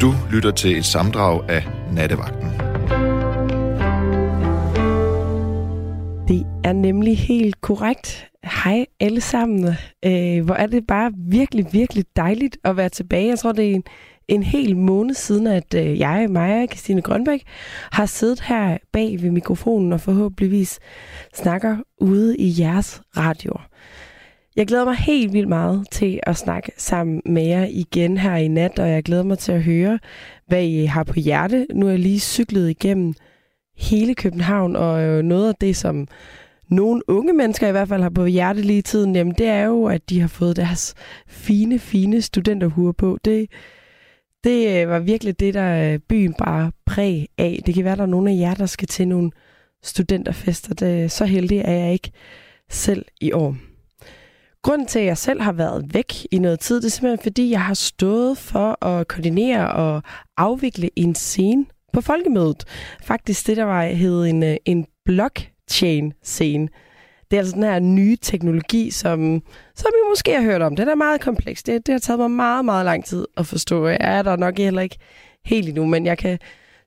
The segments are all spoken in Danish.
Du lytter til et samdrag af Nattevagten. Det er nemlig helt korrekt. Hej alle sammen. Øh, hvor er det bare virkelig, virkelig dejligt at være tilbage. Jeg tror, det er en, en hel måned siden, at øh, jeg, Maja Christine Grønbæk, har siddet her bag ved mikrofonen og forhåbentligvis snakker ude i jeres radioer. Jeg glæder mig helt vildt meget til at snakke sammen med jer igen her i nat, og jeg glæder mig til at høre, hvad I har på hjerte. Nu er jeg lige cyklet igennem hele København, og øh, noget af det, som nogle unge mennesker i hvert fald har på hjerte lige i tiden, jamen det er jo, at de har fået deres fine, fine studenterhuer på. Det, det øh, var virkelig det, der øh, byen bare præg af. Det kan være, der er nogle af jer, der skal til nogle studenterfester. Det så heldig er jeg ikke selv i år. Grunden til, at jeg selv har været væk i noget tid, det er simpelthen, fordi jeg har stået for at koordinere og afvikle en scene på folkemødet. Faktisk det, der var hed en, øh, en blockchain-scene. Det er altså den her nye teknologi, som, som I måske har hørt om. Den er meget kompleks. Det, det har taget mig meget, meget lang tid at forstå. Jeg er der nok heller ikke helt endnu, men jeg kan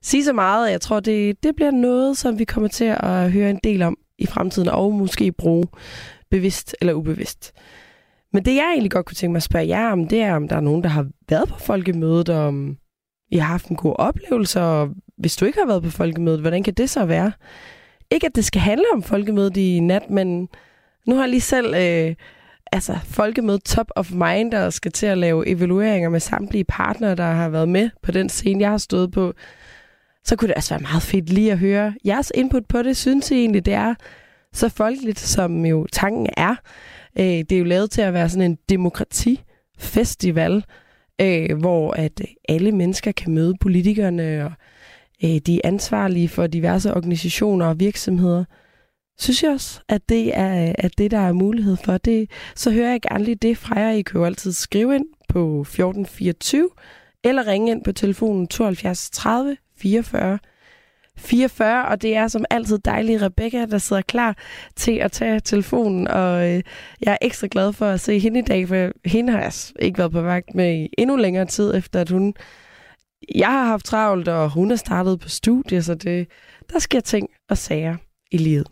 sige så meget, at jeg tror, det, det bliver noget, som vi kommer til at høre en del om i fremtiden, og måske bruge bevidst eller ubevidst. Men det, jeg egentlig godt kunne tænke mig at spørge jer om, det er, om der er nogen, der har været på folkemødet, og om I har haft en god oplevelse, og hvis du ikke har været på folkemødet, hvordan kan det så være? Ikke, at det skal handle om folkemødet i nat, men nu har jeg lige selv øh, altså, folkemødet top of mind, og skal til at lave evalueringer med samtlige partnere, der har været med på den scene, jeg har stået på. Så kunne det altså være meget fedt lige at høre jeres input på det. Synes I egentlig, det er så folkeligt, som jo tanken er. Øh, det er jo lavet til at være sådan en demokratifestival, øh, hvor at alle mennesker kan møde politikerne og øh, de ansvarlige for diverse organisationer og virksomheder. Synes jeg også, at det er at det, der er mulighed for. Det, så hører jeg gerne lige det fra jer. I kan jo altid skrive ind på 1424 eller ringe ind på telefonen 72 30 44 44, og det er som altid dejlig Rebecca, der sidder klar til at tage telefonen, og øh, jeg er ekstra glad for at se hende i dag, for hende har jeg ikke været på vagt med i endnu længere tid, efter at hun... Jeg har haft travlt, og hun er startet på studie, så det, der sker ting og sager i livet.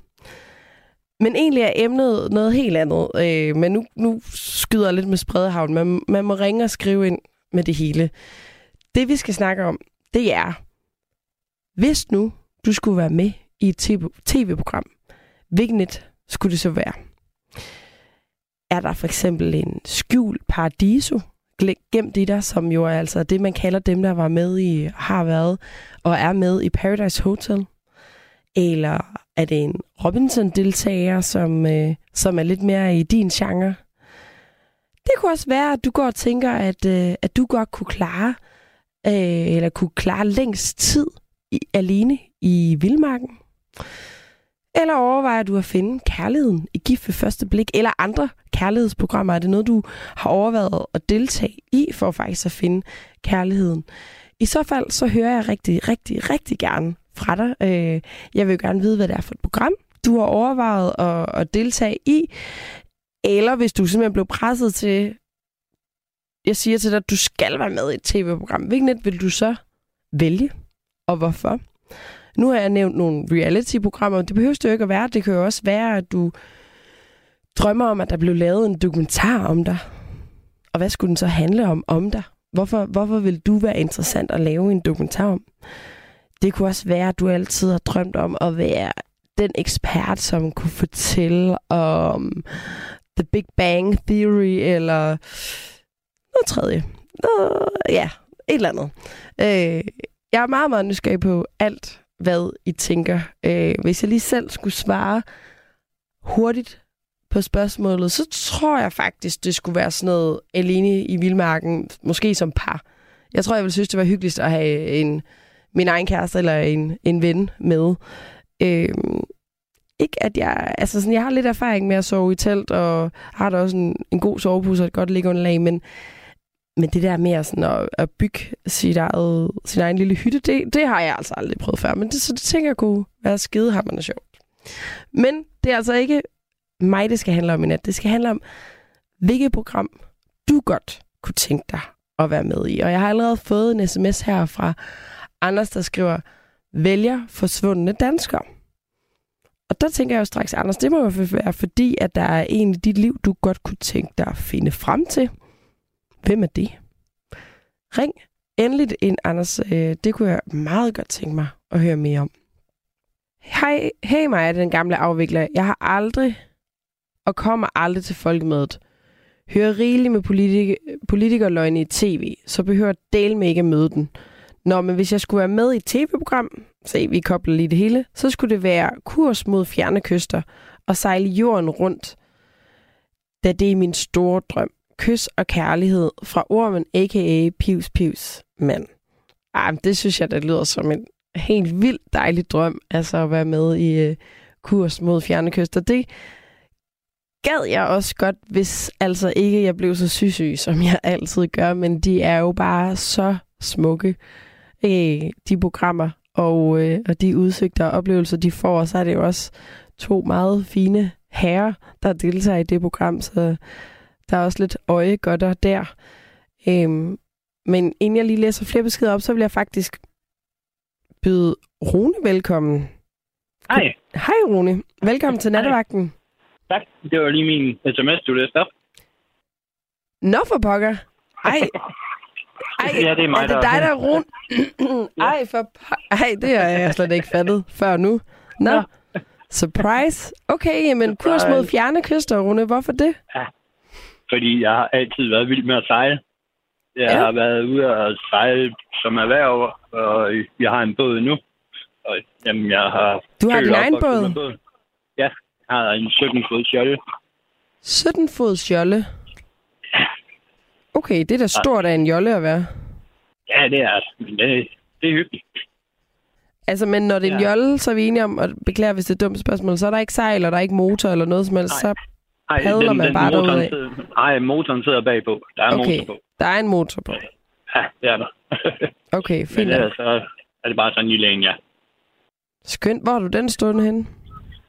Men egentlig er emnet noget helt andet, øh, men nu, nu skyder jeg lidt med spredehavn. Man, man må ringe og skrive ind med det hele. Det vi skal snakke om, det er, hvis nu du skulle være med i et tv-program, hvilket et skulle det så være? Er der for eksempel en skjul paradiso gemt i dig, som jo er altså det, man kalder dem, der var med i, har været og er med i Paradise Hotel? Eller er det en Robinson-deltager, som, øh, som er lidt mere i din genre? Det kunne også være, at du går og tænker, at, øh, at du godt kunne klare, øh, eller kunne klare længst tid i, alene i vildmarken? Eller overvejer du at finde kærligheden i gift ved første blik, eller andre kærlighedsprogrammer? Er det noget, du har overvejet at deltage i, for faktisk at finde kærligheden? I så fald, så hører jeg rigtig, rigtig, rigtig gerne fra dig. Øh, jeg vil jo gerne vide, hvad det er for et program, du har overvejet at, at deltage i. Eller hvis du simpelthen blev presset til, jeg siger til dig, at du skal være med i et tv-program. Hvilket net vil du så vælge? Og hvorfor. Nu har jeg nævnt nogle reality-programmer. Det behøver det jo ikke at være. Det kan jo også være, at du drømmer om, at der blev lavet en dokumentar om dig. Og hvad skulle den så handle om om dig? Hvorfor, hvorfor vil du være interessant at lave en dokumentar om? Det kunne også være, at du altid har drømt om at være den ekspert, som kunne fortælle om The Big Bang Theory, eller noget tredje. Noget, ja, et eller andet. Øh, jeg er meget, meget nysgerrig på alt, hvad I tænker. Øh, hvis jeg lige selv skulle svare hurtigt på spørgsmålet, så tror jeg faktisk, det skulle være sådan noget alene i vildmarken, måske som par. Jeg tror, jeg ville synes, det var hyggeligst at have en, min egen kæreste eller en, en ven med. Øh, ikke at jeg, altså sådan, jeg har lidt erfaring med at sove i telt, og har da også en, en god sovepose og et godt liggeunderlag, men men det der med at, sådan at, at bygge sit eget, sin egen lille hytte, det, det har jeg altså aldrig prøvet før. Men det, så det tænker jeg kunne være skidehammerende sjovt. Men det er altså ikke mig, det skal handle om i nat. Det skal handle om, hvilket program du godt kunne tænke dig at være med i. Og jeg har allerede fået en sms her fra Anders, der skriver, vælger forsvundne danskere. Og der tænker jeg jo straks, Anders, det må jo være fordi, at der er en i dit liv, du godt kunne tænke dig at finde frem til. Hvem er det? Ring endelig ind, Anders. Øh, det kunne jeg meget godt tænke mig at høre mere om. Hej, hey mig, den gamle afvikler. Jeg har aldrig og kommer aldrig til folkemødet. Hører rigeligt med politik- politikerløgne i tv, så behøver del med ikke at møde den. Nå, men hvis jeg skulle være med i et tv-program, se, vi kobler lige det hele, så skulle det være kurs mod fjerne kyster og sejle jorden rundt, da det er min store drøm. Kys og kærlighed fra ormen, a.k.a. Pius Pius mand. Ej, det synes jeg, det lyder som en helt vildt dejlig drøm, altså at være med i øh, kurs mod fjerne kyster. Det gad jeg også godt, hvis altså ikke jeg blev så syg, som jeg altid gør, men de er jo bare så smukke, øh, de programmer og, øh, og de udsigter og oplevelser, de får. Og så er det jo også to meget fine herrer, der deltager i det program, så der er også lidt øje godt der. Øhm, men inden jeg lige læser flere beskeder op, så vil jeg faktisk byde Rune velkommen. Hej. Hej Rune. Velkommen til nattevagten. Tak. Det var lige min sms, du læste op. Nå for pokker. Ej. Ej, Ja, det er mig, er det der- dig, der er Rune? Ej, for Ej, det har jeg slet ikke fattet før nu. Nå. Ja. Surprise. Okay, jamen kurs mod fjerne kyster, Rune. Hvorfor det? Fordi jeg har altid været vild med at sejle. Jeg Ja. har været ude og sejle som erhverv, og jeg har en båd nu. Og jamen, jeg har... Du har din og egen båd? Ja, jeg har en 17 fod skjolde. 17 fods jolle. Okay, det er da stort af en jolle at være. Ja, det er. Men det, det er hyggeligt. Altså, men når det er en Ja. jolle, så er vi enige om, og beklager, hvis det er et dumt spørgsmål, så er der ikke sejl, og der er ikke motor eller noget som helst. Nej. Så, Ej, Padler man bare motoren derudad? sidder, Nej, motoren sidder bagpå. Der er okay, motor på. der er en motor på. Ja, det er der. Okay, Men fint. ellers nok. så er det bare sådan en lille en, ja. Skønt. Hvor har du den stående henne?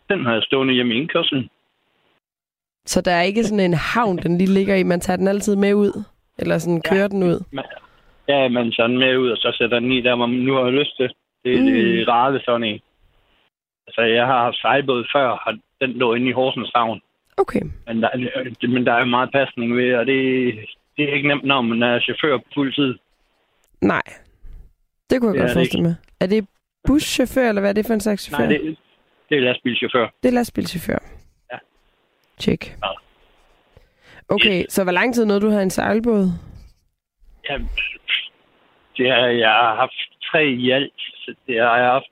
Den har jeg stående hjemme i indkørslen. Så der er ikke sådan en havn, den lige ligger i. Man tager den altid med ud. Eller sådan kører den ud. Ja, man tager den med ud, og så sætter den i der, hvor man nu har lyst til. Det er mm. det rare ved sådan en. Altså, jeg har haft sejlbåd før, og den lå inde i Horsens Havn. Okay. Men der, men der er meget pasning ved, og det, det er ikke nemt, når man er chauffør på fuld tid. Nej. Det kunne jeg Det godt forestille mig. Er det buschauffør, eller hvad er det for en slags chauffør? Nej, det, det er lastbilchauffør. det er lastbilchauffør. Ja. Tjek. Ja. Okay, så hvor lang tid nåede du har en sejlbåd? Ja, det er, jeg har haft tre i alt. Så det har jeg haft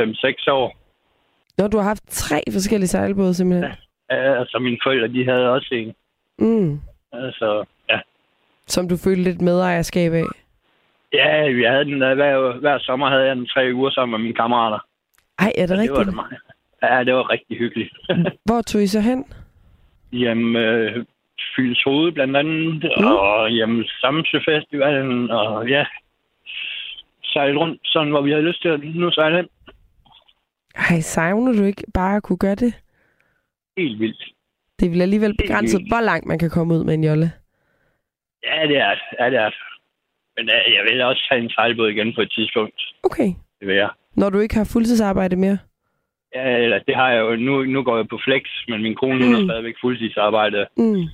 5-6 år. Når du har haft tre forskellige sejlbåde, simpelthen. Ja, Altså, mine forældre, de havde også en. Mm. Altså, ja. Som du følte lidt medejerskab af. Ja, vi havde den der, hver, hver sommer havde jeg den tre uger sammen med mine kammerater. Ej, er det Det var rigtigt? det meget. Ja, det var rigtig hyggeligt. Hvor tog I så hen? Jamen, øh, Fyns Hoved blandt andet, mm. og jamen, Samsø Festivalen, og ja, sejle rundt, sådan hvor vi havde lyst til at nu sejle hen. Ej, savner du ikke bare at kunne gøre det? Helt vildt. Det vil alligevel begrænset, vildt. hvor langt man kan komme ud med en jolle. Ja, det er det. Ja, det er det. Men jeg vil også have en sejlbåd igen på et tidspunkt. Okay. Det vil jeg. Når du ikke har fuldtidsarbejde mere? Ja, eller det har jeg jo. Nu, nu går jeg på flex, men min kone mm. Mm. har stadigvæk fuldtidsarbejde. Mm,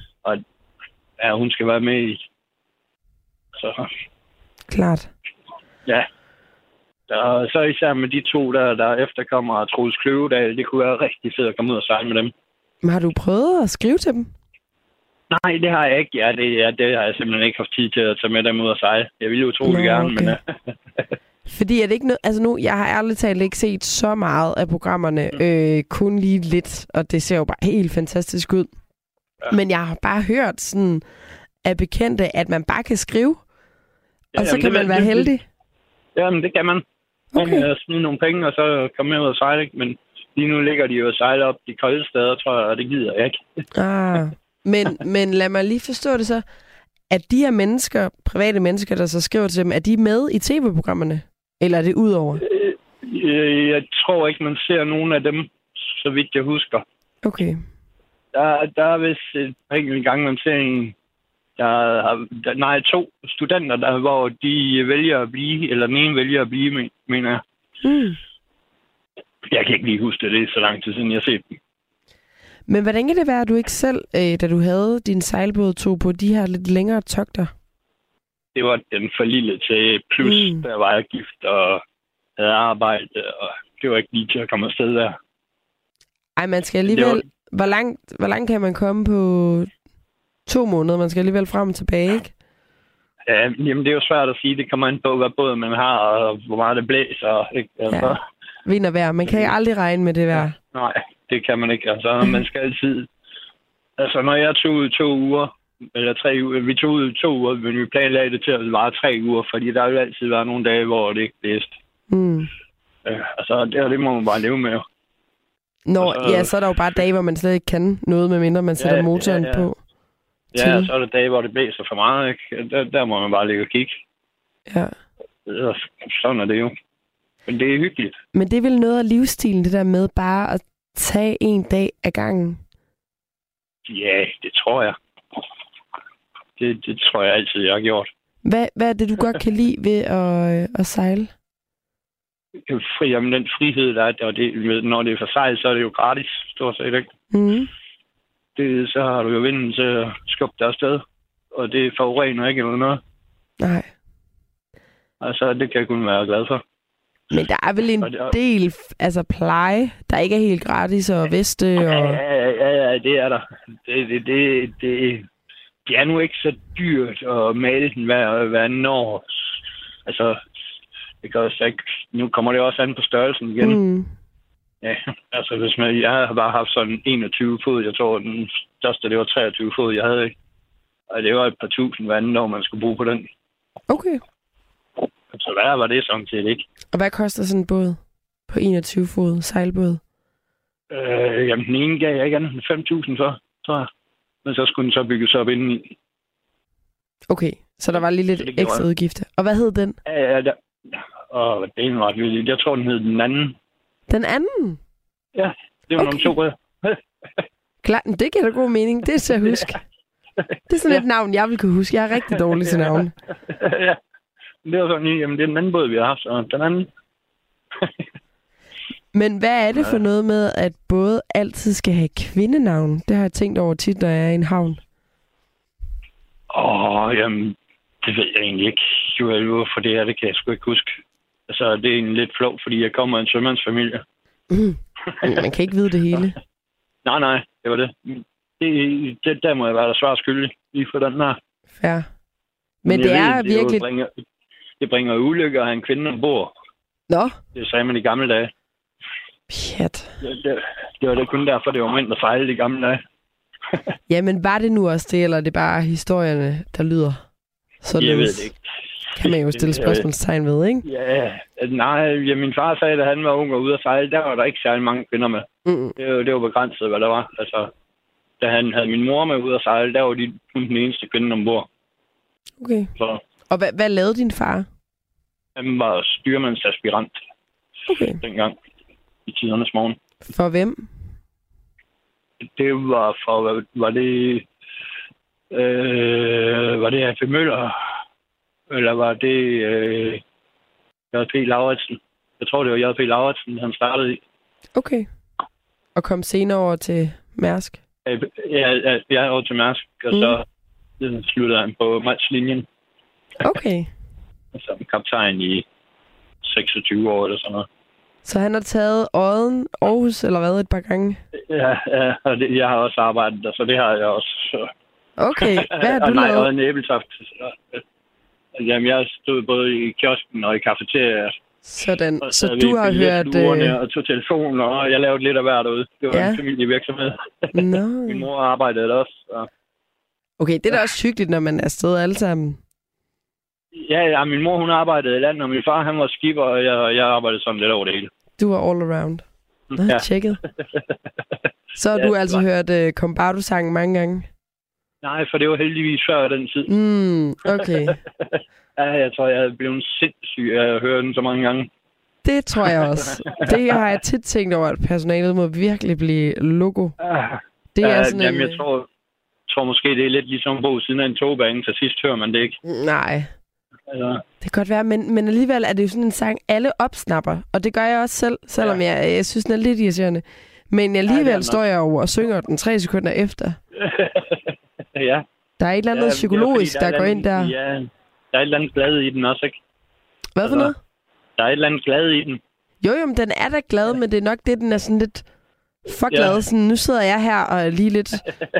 Ja, hun skal være med i. Så klart. ja. Og så især med de to der, der efterkommer Troels Kløvedal, det kunne være rigtig fedt at komme ud og sejle med dem. Men har du prøvet at skrive til dem? Nej, det har jeg ikke. Ja, det, ja, det har jeg simpelthen ikke haft tid til at tage med dem ud og sejle. Jeg ville utrolig Nå, gerne, okay. men Fordi er det ikke noget... Altså nu, jeg har ærligt talt ikke set så meget af programmerne. Mm. Øh, kun lige lidt, og det ser jo bare helt fantastisk ud. Ja. Men jeg har bare hørt sådan af bekendte, at man bare kan skrive, og så kan man være det- heldig. Jamen, det kan man. Man Okay. kan smide nogle penge, og så komme med ud og sejle. ikke? Men lige nu ligger de jo og sejler op de kolde steder, tror jeg, og det gider jeg ikke. Ah. Men, men lad mig lige forstå det så. At de her mennesker, private mennesker, der så skriver til dem, er de med i tv-programmerne? Eller er det udover? Øh, Jeg tror ikke, man ser nogen af dem, så vidt jeg husker. Okay. Der, der er vist et par enkelte gange, man ser en der, der, nej, to studenter, der, hvor de vælger at blive, eller den ene vælger at blive, men- mener jeg. Mm. Jeg kan ikke lige huske det, det er så lang tid siden, jeg har set dem. Men hvordan kan det være, at du ikke selv, øh, da du havde din sejlbåd, tog på de her lidt længere togter? Det var den for lille til, plus Mm. der var jeg gift og havde arbejde, og det var ikke lige til at komme afsted der. Ej, man skal alligevel... Hvor langt, hvor langt kan man komme på to måneder? Man skal alligevel frem og tilbage, ikke? Ja, jamen det er jo svært at sige. Det kommer an på, hvad båd man har, og hvor meget det blæser. Ikke? Altså, Ja. Vind og vejr. Man kan aldrig regne med det vejr. Nej, det kan man ikke. Altså, man skal altid... Altså, når jeg tog ud to uger, eller tre uger, vi tog ud to uger, men vi planlagde det til at vare tre uger, fordi der vil altid være nogle dage, hvor det ikke blæste. Mm. Øh, altså, det, det må man bare leve med. Nå, så- ja, så er der jo bare dage, hvor man slet ikke kan noget, medmindre man sætter Ja, motoren ja, ja. på. Ja, Til. og så er der dage, hvor det blæser for meget, ikke? Der, der må man bare ligge og kigge. Ja. Og Sådan er det jo. Men det er hyggeligt. Men det er vel noget af livsstilen, det der med bare at tage en dag ad gangen. Ja, det tror jeg. Det, det tror jeg altid, jeg har gjort. Hvad, hvad er det, du godt kan lide ved at, øh, at sejle? Fri, jamen, den frihed, der er, og det, når det er for sejl, så er det jo gratis, stort set, ikke? Mm. det, så har du jo vinden til at skubbe dig afsted. Og det forurener ikke eller noget. Nej. Altså, det kan jeg kun være glad for. Men der er vel en Og del altså pleje, der ikke er helt gratis, og veste, Ja, og... ja, ja, ja, det er der. Det, det, det, det, det er nu ikke så dyrt at male den hver, hver anden år. Altså, det kan også ikke, nu kommer det også an på størrelsen igen. Mm. Ja, altså hvis man, jeg har bare haft sådan 21 fod, jeg tror den største, det var 23 fod, jeg havde ikke. Og det var et par tusind hver anden år, man skulle bruge på den. Okay. Så hvad var det samtidig ikke? Og hvad koster sådan en båd på 21 fod sejlbåd? Øh, jamen, den ene gav jeg ikke andet end 5.000 for, tror jeg. Men så skulle den så bygges op indeni. Okay, så der var lige Så lidt ekstra udgifter. Og hvad hed den? Ja, ja, der... Og det er en ret vildt. Jeg tror, den hed den anden. Den anden? Det var okay. Nogle to røde. Klar, men det giver da god mening. Det er til at huske. Det er sådan et navn, jeg vil kunne huske. Jeg er rigtig dårlig til navn. ja. Det var sådan, jamen, det er den anden båd, vi har haft. Og den anden, Men hvad er det for noget med, at både altid skal have kvindenavn? Det har jeg tænkt over tit, når jeg er i en havn. åh, jamen, det ved jeg egentlig ikke. Jo, jo, for det her, det kan jeg sgu ikke huske. Altså, det er egentlig lidt flot, fordi jeg kommer af en sømandsfamilie. Mm. Man kan ikke vide det hele. Nej, nej, det var det. det, det der må jeg være der svar skyldig, lige for den her. Fair. Men jeg det er ved, virkelig... Det bringer, det bringer ulykker at have en kvinde ombord. Nå, Det sagde man i gamle dage. pjat. Det, det, det var det kun derfor, det var mænd, der fejlede i gamle dage. Jamen, var det nu også det, eller er det bare historierne, der lyder? Så Jeg ved det ikke. kan man jo stille spørgsmålstegn ved, ikke? Ja, nej, ja, min far sagde, da han var ung og ude at sejle, der var der ikke særlig mange kvinder med. Mm. Det, var- det var begrænset, hvad der var. Altså, da han havde min mor med ude at sejle, der var de kun den eneste kvinde ombord. Okay. Så Og hvad, hvad lavede din far? han var styrmandsaspirant Okay. dengang i tidernes morgen. For hvem? Det var for, var det, øh, var det A.P. Møller, eller var det øh, J.P. Lauritsen? Jeg tror, det var J.P. Lauritsen, han startede i. Okay. Og kom senere over til Mærsk? Ja, ja, jeg er over til Mærsk, og Mm. så øh, sluttede han på matchlinjen Okay. som kaptajn i 26 år eller sådan noget. Så han har taget Odden, Aarhus eller hvad et par gange? Ja, ja og det, jeg har også arbejdet der, så det har jeg også. Så. Okay. Hvad har og du nej, lavet? og en æbletoft. Så, øh, Jamen, jeg stod både i kiosken og i kafeteriet. Sådan. Og Så sad du har hørt... Øh... og tog telefonen, og jeg lavede lidt af hvert derude. Det var Ja. en familievirksomhed. Nå. Min mor arbejdede også. Så. Okay, det er da også hyggeligt, når man er afsted alle sammen. Ja, ja, min mor hun arbejdede i landet, og min far han var skipper, og jeg, jeg arbejdede sådan lidt over det hele. Du var all around. Nå, Ja. tjekket. Så har Ja, du altså var- hørt uh, Kombardo-sangen mange gange? Nej, for det var heldigvis før den tid. Mm, okay. Ja, jeg tror, jeg er blevet sindssyg af at høre den så mange gange. Det tror jeg også. Det har jeg tit tænkt over, at personalet må virkelig blive logo. Ah, Det er ja, sådan jamen, en... jeg tror, tror måske, det er lidt ligesom at bo siden af en togbane. Til sidst hører man det ikke. Nej. Altså, Det kan godt være, men, men alligevel er det jo sådan en sang, alle opsnapper. Og det gør jeg også selv, selvom Ja. jeg, jeg synes, den er lidt irriterende. Men alligevel den står jeg over og synger den tre sekunder efter. ja. Der er et eller andet Ja, ja, psykologisk, er der, fordi, går ind der. Ja, der er et eller andet glad i den også, ikke? Hvad for altså- noget? Der er et eller andet glad i den. Jo, jo, men den er da glad, men det er nok det, den er sådan lidt for Ja. glad. Sådan, nu sidder jeg her og er lige lidt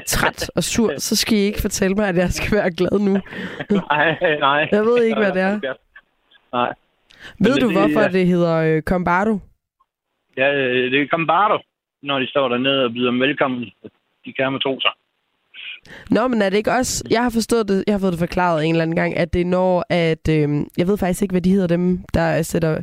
træt og sur, så skal I ikke fortælle mig, at jeg skal være glad nu. nej, nej. Jeg ved ikke, hvad det er. Nej. Ved Men du, det- hvorfor ja. det hedder øh, Combardo? Ja, øh, det er Combardo, når de står dernede og byder dem velkommen. De kan matroser. Nå, men er det ikke også... Jeg har forstået det, jeg har fået det forklaret en eller anden gang, at det er når, at... Øh, jeg ved faktisk ikke, hvad de hedder dem, der sætter...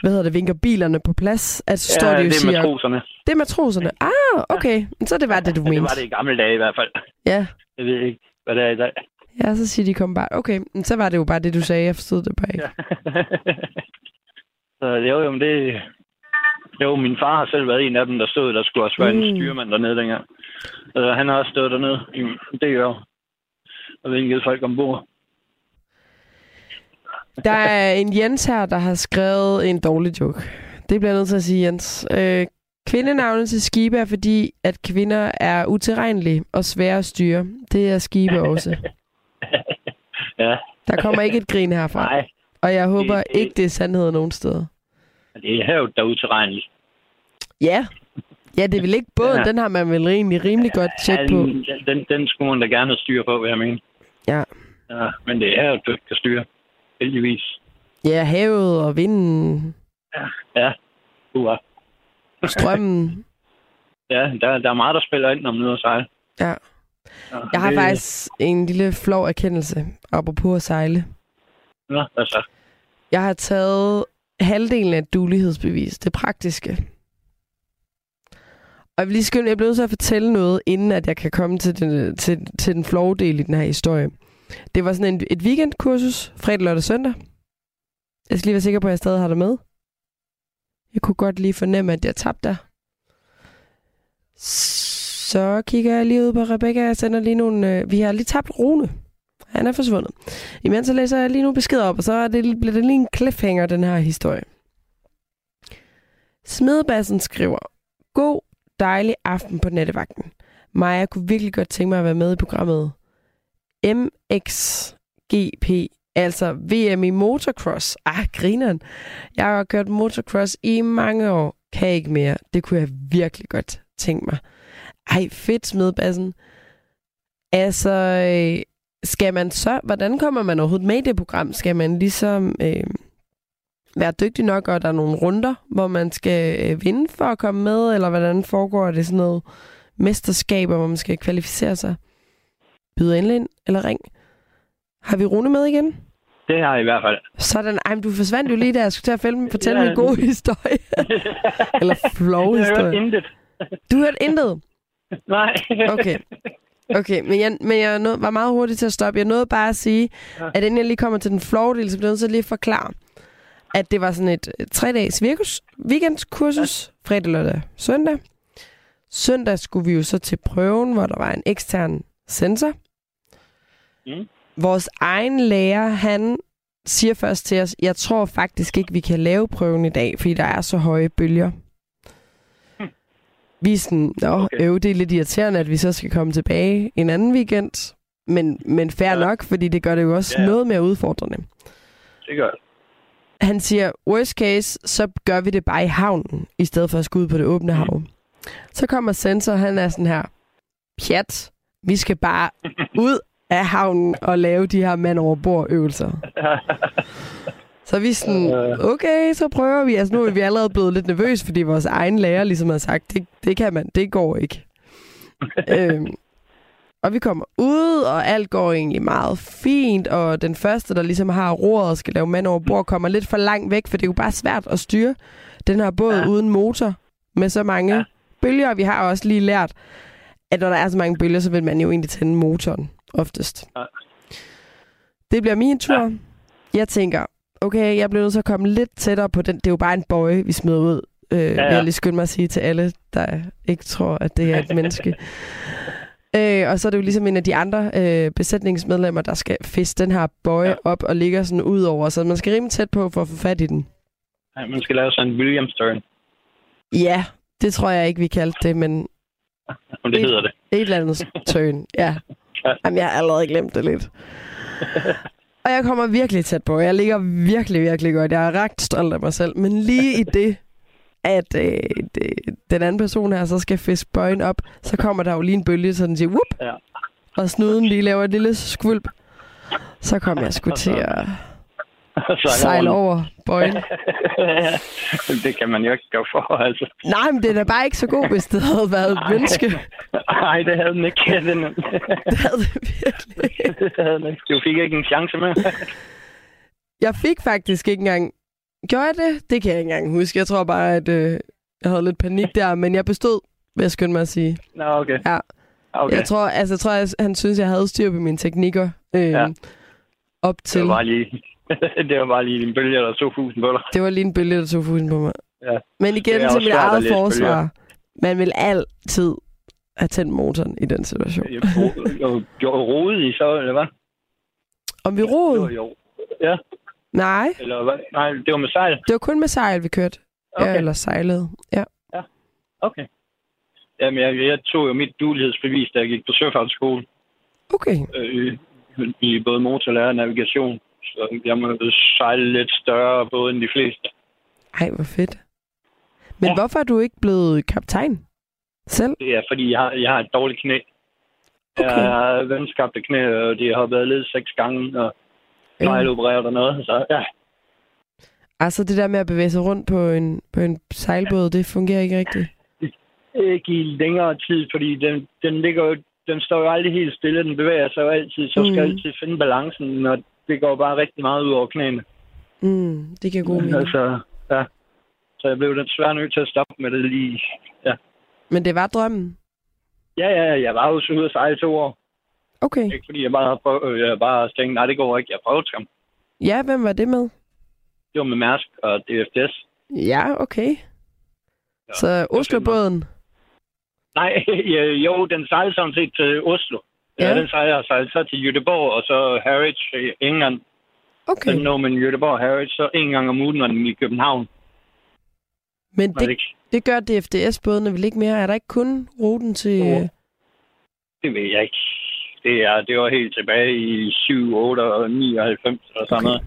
Hvad hedder det, vinker bilerne på plads. At så står ja, de jo det er siger... matroserne. Det er matroserne. Ah, okay. Så det var det, du Det mente. var det i gamle dage i hvert fald. Ja. Jeg ved ikke, hvad det er i dag. ja, så siger de Combardo. Okay, men så var det jo bare det, du sagde. Jeg forstod det bare ikke. Ja. så jo, jo, men det... Jo, min far har selv været en af dem, der stod, der skulle også være Mm. en styrmand dernede dengang. Så han har også stået dernede i det år. Og vinket folk ombord. Der er en Jens her, der har skrevet en dårlig joke. Det bliver jeg nødt til at sige, Jens. Øh, kvindenavnet til skibe er fordi, at kvinder er utilregnelige og svære at styre. Det er skibe også. ja, Der kommer ikke et grin herfra. nej. Og jeg håber det- ikke, det er sandhed nogen steder. Det er jo derude til regnligt. Ja. Ja, det vel ikke båden. Ja. Den har man vel egentlig rimelig godt tjek på. den, den, skulle man da gerne have styr på, vil jeg mene. Ja. ja men det er jo dødt at styre. Heldigvis. Ja, havet og vinden, Ja. Uha. Strømmen. Ja, der, der er meget, der spiller ind, når man er ude at sejle. Ja. Ja, Jeg har det- faktisk en lille flov erkendelse, apropos at sejle. Nå, hvad så? Jeg har taget halvdelen af et dulighedsbevis, det praktiske. Og jeg vil lige skynde, jeg bliver nødt til at fortælle noget, inden at jeg kan komme til den, til, til den flove-del i den her historie. Det var sådan en, et weekendkursus, fredag, lørdag, søndag. Jeg skal lige være sikker på, at jeg stadig har det med. Jeg kunne godt lige fornemme, at jeg tabte der. Så kigger jeg lige ud på Rebecca. Jeg sender lige nogle... Øh, vi har lige tabt Rune. Han er forsvundet. Imens så læser jeg lige nogle beskeder op, og så er det, bliver det lige en cliffhanger, den her historie. Smedebassen skriver, God, dejlig aften på nattevagten. Maja kunne virkelig godt tænke mig at være med i programmet MXGP, altså VM i motocross. Ah, grineren. Jeg har kørt motocross i mange år. Kan ikke mere. Det kunne jeg virkelig godt tænke mig. Ej, fedt, Smedebassen. Altså, øh, skal man så, hvordan kommer man overhovedet med i det program? Skal man ligesom øh, være dygtig nok, og der er nogle runder, hvor man skal øh, vinde for at komme med, eller hvordan foregår det sådan noget mesterskaber, hvor man skal kvalificere sig? Byd endelig ind, eller ring. Har vi Rune med igen? Det har jeg i hvert fald. Sådan, ej, du forsvandt jo lige da jeg skulle til at filme, fortælle Ja. ja. en god historie. eller flov Jeg har hørt historie. intet. Du hørte intet? Nej. Okay. Okay, men jeg, men jeg nåede, var meget hurtig til at stoppe. Jeg nåede bare at sige, Ja. at inden jeg lige kommer til den flove så bliver jeg nødt til at lige forklare, at det var sådan et tre-dages virkus, weekendkursus, fredag, lørdag, søndag. Søndag skulle vi jo så til prøven, hvor der var en ekstern sensor. Mm. Vores egen lærer, han siger først til os, jeg tror faktisk ikke, vi kan lave prøven i dag, fordi der er så høje bølger. Vi er sådan, nå, okay. Øv, det er lidt irriterende, at vi så skal komme tilbage en anden weekend. Men, men fair ja. Nok, fordi det gør det jo også ja. Ja. noget mere udfordrende. Det gør det. Han siger, worst case, så gør vi det bare i havnen, i stedet for at skulle ud på det åbne Mm. hav. Så kommer Sensor, han er sådan her, pjat, vi skal bare ud af havnen og lave de her mand over bord øvelser. Så vi sådan, Øh. okay, så prøver vi. Altså nu er vi allerede blevet lidt nervøse, fordi vores egen lærer ligesom har sagt, det, det kan man, det går ikke. øhm, og vi kommer ud, og alt går egentlig meget fint, og den første, der ligesom har roret og skal lave mand over bord, kommer lidt for langt væk, for det er jo bare svært at styre den her båd ja. Uden motor med så mange ja. Ja. bølger. Vi har også lige lært, at når der er så mange bølger, så vil man jo egentlig tænde motoren oftest. Ja. Det bliver min tur. Ja. Jeg tænker, okay, jeg bliver nødt til at komme lidt tættere på den. Det er jo bare en bøje, vi smider ud. Øh, ja, ja. Vil jeg lige skynde mig at sige til alle, der ikke tror, at det er et menneske. Øh, og så er det jo ligesom en af de andre øh, besætningsmedlemmer, der skal fiske den her bøje ja. op og ligger sådan ud over. Så man skal rimelig tæt på for at få fat i den. Ja, man skal lave sådan en Williams turn. Ja, det tror jeg ikke, vi kaldte det, men... Men det et, hedder det. Et eller andet turn, ja. Jamen, jeg har allerede glemt det lidt. Og jeg kommer virkelig tæt på. Jeg ligger virkelig, virkelig godt. Jeg er ret stolt af mig selv. Men lige i det, at øh, det, den anden person her så skal fiske bøjen op, så kommer der jo lige en bølge, så den siger, whoop, Ja. og snuden lige laver et lille skvulp. Så kommer jeg sgu til at sejle over bøjen. det kan man jo ikke gøre for, altså. Nej, men det er bare ikke så god, hvis det havde været et menneske. Nej, det havde den ikke. Den, Det havde det virkelig. det havde den ikke. Du fik ikke en chance med. Jeg fik faktisk ikke engang... Gjorde jeg det? Det kan jeg ikke engang huske. Jeg tror bare, at øh, jeg havde lidt panik der, men jeg bestod, vil jeg skynde mig at sige. Nå, okay. Ja. okay. Jeg tror, altså, jeg tror, at han synes, jeg havde styr på mine teknikker. Øh, Ja. Op til... Det var lige, det var bare lige en bølge, der tog fusen på dig. Det var lige en bølge, der tog fusen på mig. Ja. Men igen til mit eget forsvar. Man vil altid have tændt motoren i den situation. Jeg rodet i så, eller hvad? Om vi Jo, roede? jo. Ja, Nej, eller hvad? Nej, det var med sejl. det var kun med sejl, vi kørte. Okay. Ja, eller sejlede. Ja. Okay. Jamen, jeg, jeg tog jo mit dulighedsbevis, da jeg gik på søfartsskole. Okay. Øh, I både motorlærer og navigation. Så jeg må jo sejle lidt større både end de fleste. Ej, hvor fedt. Men Ja. hvorfor er du ikke blevet kaptajn? Selv? Det er, fordi jeg har, jeg har et dårligt knæ. Okay. Jeg har vandskabte knæ, og det har været ledet seks gange, og fejlopereret og noget. Så ja, Altså det der med at bevæge sig rundt på en, på en sejlbåd, det fungerer ikke rigtigt. ikke i længere tid, fordi den, den ligger jo, den står jo aldrig helt stille. Den bevæger sig jo altid, så skal Mm. altid finde balancen, og det går bare rigtig meget ud over knæene. Mm, det giver god mening. Altså, ja. Så jeg blev desværre nødt til at stoppe med det lige. Ja, Men det var drømmen. ja, ja jeg var jo ude at sejle to år. Okay. Ikke fordi jeg bare, har prøvet, jeg bare tænkte, nej, det går ikke. Jeg prøvede skam. Ja, hvem var det med? Det var med Mærsk og DFDS. Ja, okay. Så Oslobåden. Nej, ja, jo, den sejlede sådan set til Oslo. Ja, Ja. den sejler sejlede så til Göteborg, og så Harwich i England. Okay. Den når man Göteborg Harwich, så en gang om ugen, når den i København. Men Var det det, det gør DFDS-bådene vel ikke mere? Er der ikke kun ruten til... Jo. Det ved jeg ikke. Det, er, det var helt tilbage i 7, 8 og 99 eller sådan Okay. noget.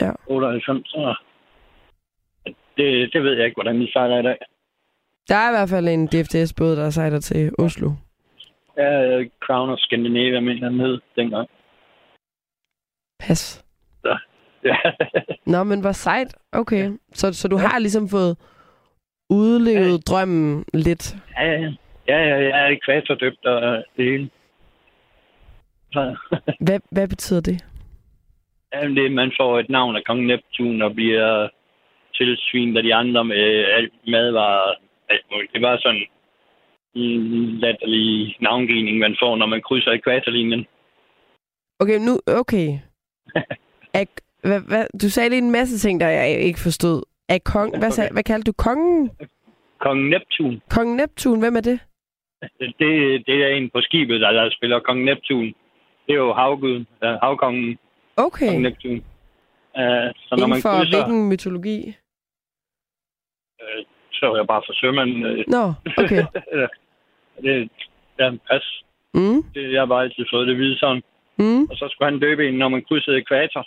Ja. 98. Så det, det ved jeg ikke, hvordan de sejler i dag. Der er i hvert fald en DFDS-båd, der sejler til Oslo. Ja, Crown of Scandinavia, mener den hed dengang. Pas. Ja. Nå, men hvor sejt. Okay. Så, så du har ligesom fået udlevet drømmen lidt. ja, ja. Ja, ja, jeg er ekvatordøbt og det hele. Så, Hvad, hvad betyder det? Jamen, det, man får et navn af Kong Neptun og bliver tilsvinet af de andre med alt madvarer. Det var sådan en latterlig navngivning, man får, når man krydser ekvatorlinjen. Okay, nu... Okay. Er, hvad, hvad, du sagde lige en masse ting, der jeg ikke forstod. Er kong, hvad, sag, hvad kaldte du kongen? Kong Neptun, Kong Neptun, hvem er det? det, det er en på skibet, der, der spiller Kong Neptun. Det er jo havguden, havkongen, Okay. Kong Neptun. Uh, så når Inden man for krydser, hvilken mytologi? Så er jeg bare for sømand. Uh, Nå, okay. det er en pas. Mm, Det, jeg har bare altid fået det hvide sådan. mm. Og så skulle han døbe en, når man krydsede ekvator.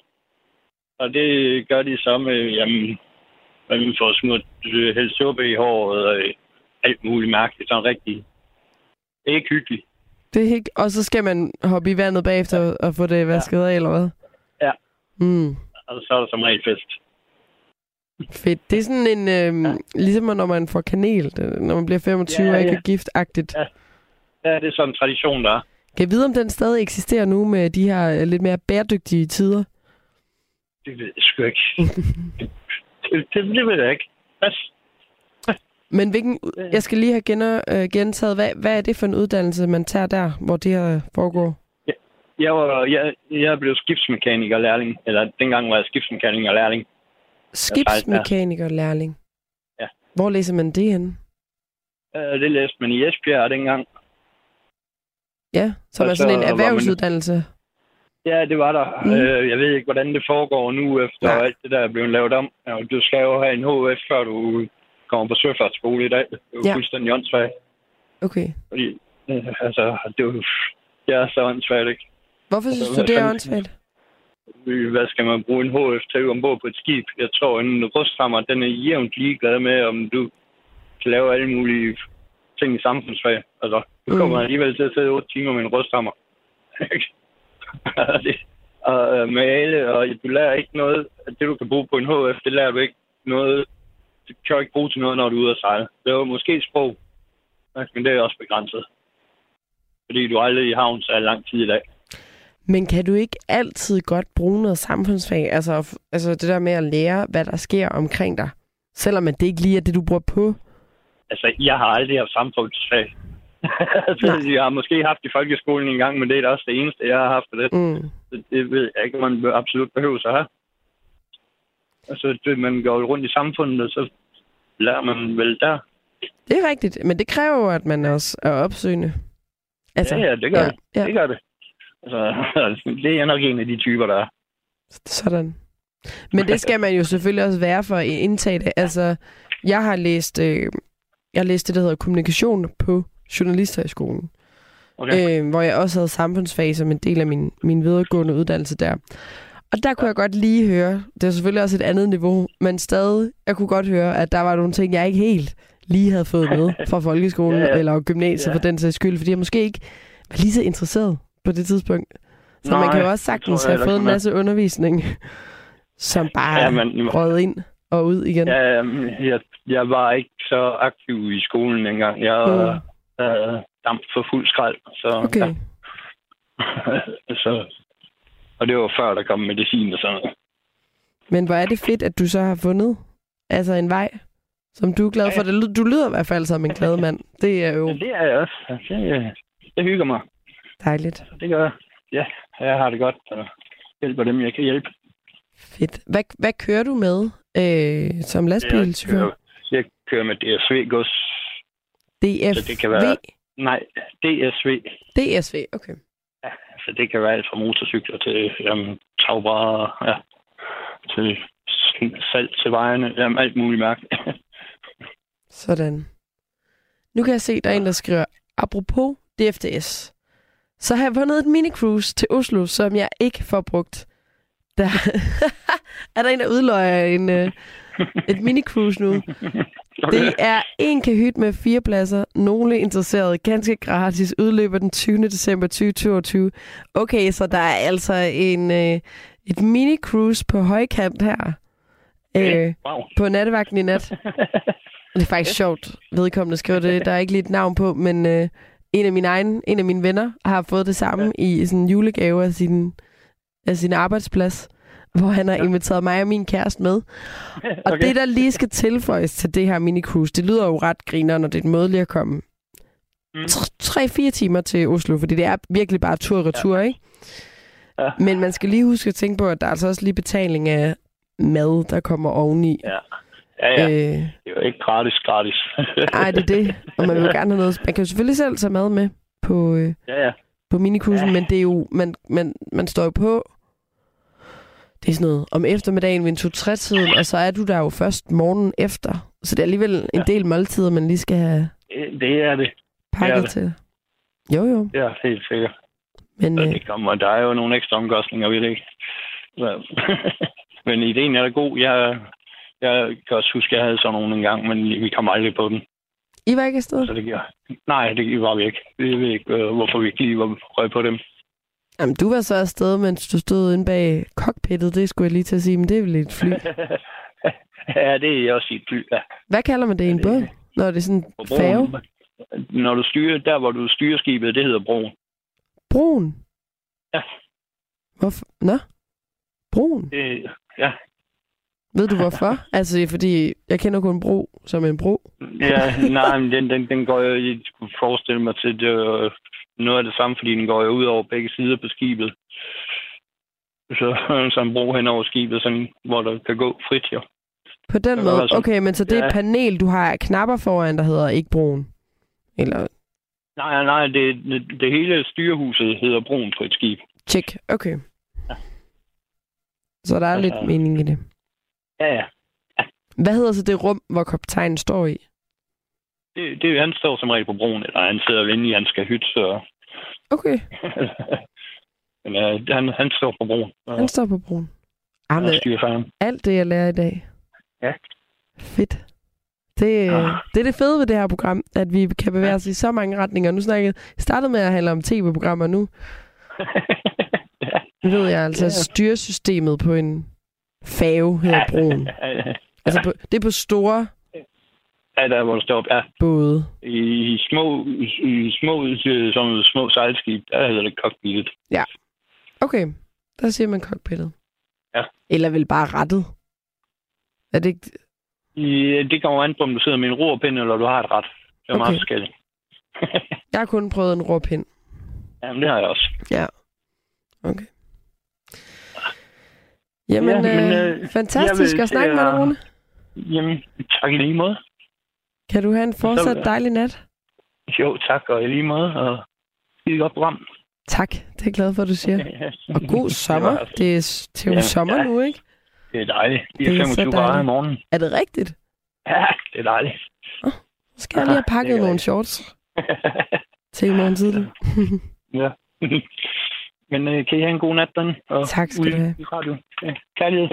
Og det gør de så med, jamen, man får smurt øh, hældt suppe i håret og øh, alt muligt mærkeligt. Sådan rigtig. Det er ikke hyggeligt. Det er ikke... Og så skal man hoppe i vandet bagefter og få det vasket af, eller hvad? Ja. Mm, Og så er der som regel fest. Fedt. Det er sådan en... Øhm, ja. Ligesom når man får kanel, når man bliver 25 Ja, og ikke ja. er giftagtigt. Ja. Ja, det er sådan en tradition, der er. Kan jeg vide, om den stadig eksisterer nu med de her øh, lidt mere bæredygtige tider? Det ved jeg sgu ikke. det, det, det ved jeg ikke. Pas. Men hvilken, Ja. jeg skal lige have gener, øh, gentaget, hvad, hvad er det for en uddannelse, man tager der, hvor det her foregår? Jeg, var, jeg, jeg blev skibsmekaniker lærling. Eller dengang var jeg skibsmekaniker lærling. Skibsmekaniker lærling. Ja. Hvor læser man det henne? Øh, Det læste man i Esbjerg dengang. Ja, som er Og sådan en så var man- erhvervsuddannelse. Ja, det var der. Mm. Øh, jeg ved ikke, hvordan det foregår nu, efter Nej. alt det der er blevet lavet om. Du skal jo have en HF, før du kommer på søfartsskole i dag. Det er jo Ja. fuldstændig åndssvagt. Okay. Fordi, øh, altså, det er jo det er så åndssvagt, ikke? Hvorfor Altså, synes du, hvad det er åndssvagt? Hvad skal man bruge en HF til ombord på et skib? Jeg tror, en rusthammer, den er jævnt ligeglad med, om du kan lave alle mulige ting i samfundsfag. Altså, du Mm. kommer alligevel til at sidde 8 timer med en rusthammer. Og øh, male, og du lærer ikke noget det, du kan bruge på en HF, det lærer du ikke noget. Det kan du ikke bruge til noget, når du er ude at sejle. Det er måske sprog, men det er også begrænset. Fordi du aldrig i havn så lang tid i dag. Men kan du ikke altid godt bruge noget samfundsfag? Altså, altså det der med at lære, hvad der sker omkring dig. Selvom det ikke lige er det, du bruger på. Altså, jeg har aldrig haft samfundsfag. altså, jeg har måske haft i folkeskolen en gang, men det er da også det eneste, jeg har haft af det. Mm. Så Det ved jeg ikke, man absolut behøver at have. Altså, det, man går rundt i samfundet, og så lærer man vel der. Det er rigtigt, men det kræver jo, at man også er opsøgende. Altså, ja, ja, det gør ja, det. Ja, Det gør det. Altså, det er nok en af de typer, der er. sådan. Men det skal man jo selvfølgelig også være for at indtage det. Altså, jeg har læst, øh, jeg har læst det, der hedder kommunikation på journalisterhøjskolen. Okay. øh, hvor jeg også havde samfundsfag som en del af min, min videregående uddannelse der. Og der kunne jeg godt lige høre, det er selvfølgelig også et andet niveau, men stadig, jeg kunne godt høre, at der var nogle ting, jeg ikke helt lige havde fået med fra folkeskolen Ja, ja. eller gymnasiet Ja. for den sags skyld, fordi jeg måske ikke var lige så interesseret på det tidspunkt. Så Nej, man kan jo også sagtens jeg have fået en masse undervisning, som bare Ja, ja, men- røget ind og ud igen. Ja, jeg, jeg var ikke så aktiv i skolen engang. Jeg var øh, damp for fuld skrald. Så, Okay. Ja. så, og det var før, der kom medicin og sådan noget. Men hvor er det fedt, at du så har fundet altså en vej, som du er glad for. Du lyder i hvert fald som en glad mand. Det er jo Men det er jeg også. Det, øh, det hygger mig. Dejligt. Det gør jeg. Ja, jeg har det godt og hjælper dem, jeg kan hjælpe. Fedt. Hvad, hvad kører du med øh, som Jeg lastbilchauffør? kører, jeg kører med DSV-gods. DF. Så det kan være- Nej, DSV. DSV, okay. Så det kan være alt fra motorcykler til jamen, tagbrædder, ja, til salt til vejene, jamen, alt muligt mærkeligt. Sådan. Nu kan jeg se, der er en, der skriver, apropos DFDS, så har jeg vundet et mini-cruise til Oslo, som jeg ikke får brugt. Der er der en, der udløjer en, øh, et mini-cruise nu. Det er en kahyt med fire pladser. Nogle interesserede. Ganske gratis. Udløber den 20. december 2022. Okay, så der er altså en, øh, et mini-cruise på højkant her. Øh, Wow. på nattevagten i nat. Det er faktisk sjovt, vedkommende skriver det. Der er ikke lige et navn på, men øh, en af mine egne, en af mine venner har fået det samme ja. i sådan en julegave af sin, af sin arbejdsplads, hvor han har ja. inviteret mig og min kæreste med. Og okay. det, der lige skal tilføjes til det her minicruise, det lyder jo ret griner, når det er et måde lige at komme Mm. 3-4 timer til Oslo, fordi det er virkelig bare tur-retur, ja. ikke? Ja. Men man skal lige huske at tænke på, at der er altså også lige betaling af mad, der kommer oveni. Ja. Ja, ja. Øh, Det er jo ikke gratis, gratis. ej, det er det. Og man vil gerne have noget. Man kan jo selvfølgelig selv tage mad med på, øh, ja, ja. på minikursen, ja. Ja. men det er jo, man, man, man står jo på, det er sådan noget, om eftermiddagen ved en 2-3-tiden, og så er du der jo først morgen efter. Så det er alligevel en del måltider, man lige skal have Det, det er det. pakket det. til. Jo, jo. Det er helt sikkert. Men øh, det kommer, der er jo nogle ekstra omkostninger ved det, ikke? Så. men ideen er da god. Jeg, jeg kan også huske, at jeg havde sådan nogle engang, men vi kom aldrig på den. I var ikke afsted? Så det giver... Nej, det var vi ikke. Vi ved ikke, øh, hvorfor vi ikke lige var røg på dem. Jamen, du var så afsted, mens du stod inde bag cockpittet. Det skulle jeg lige til at sige, men det er vel et fly. ja, det er også et fly, ja. Hvad kalder man det i en båd? Når det er sådan en færge? Når du styrer, der hvor du styrer skibet, det hedder broen. Broen? Ja. Hvorfor? Nå? Broen? Det, ja, Ved du hvorfor? altså, fordi jeg kender kun bro som en bro. ja, nej, men den, den, den går jo, jeg skulle forestille mig til, det er noget af det samme, fordi den går jo ud over begge sider på skibet. Så, så en bro hen over skibet, sådan, hvor der kan gå frit, jo. På den måde? sådan- Okay, men så det er et Ja. panel, du har knapper foran, der hedder ikke broen? Eller Nej, nej, det, det, det hele styrehuset hedder Broen på et skib. Tjek. Okay. Ja. Så der er Og lidt mening i det. Ja, ja. Hvad hedder så det rum, hvor kaptajnen står i? Det, det, han står som regel på broen, eller han sidder vel inde i hans hyt, så... Okay, Men øh, han, han står på broen. Og, han står på broen. Og men styrer færgen. alt det, jeg lærer i dag. Ja. Fedt. Det, øh, Ah. det er det fede ved det her program, at vi kan bevæge os i så mange retninger. Nu snakkede startede med at handle om tv-programmer nu. ja. Nu ved jeg altså, Ja. styresystemet på en fave hedder broen. Altså, på, det er på store ja, der hvor der står. Ja, både. i små, i små, øh, som små sejlskib, der hedder det cockpit. Okay, der siger man cockpittet. Ja. Eller vel bare rettet. Er det ikke... I, det kommer an på, om du sidder med en rorpind, eller du har et ret. Det er okay. Meget forskelligt. Jeg har kun prøvet en råpind. Jamen, det har jeg også. Okay. Jamen, Ja, men, øh, øh, fantastisk vil at snakke til med dig, Rune. Jamen, tak lige måde. Kan du have en fortsat Så- dejlig nat? Jo, tak, og i lige måde. Og skide godt program. Tak, det er jeg glad for, at du siger. Og god sommer. Det, altså- Det er, det er jo Ja, sommer ja. nu, ikke? det er dejligt. Det Det er er så 25 grader i morgen. Er det rigtigt? Ja, det er dejligt. Så skal jeg lige have Aha, pakket det er nogle shorts til i morgen tidlig. ja. Men øh, kan I have en god nat, den? Og Tak skal du have. i radio. Ja. Kærlighed.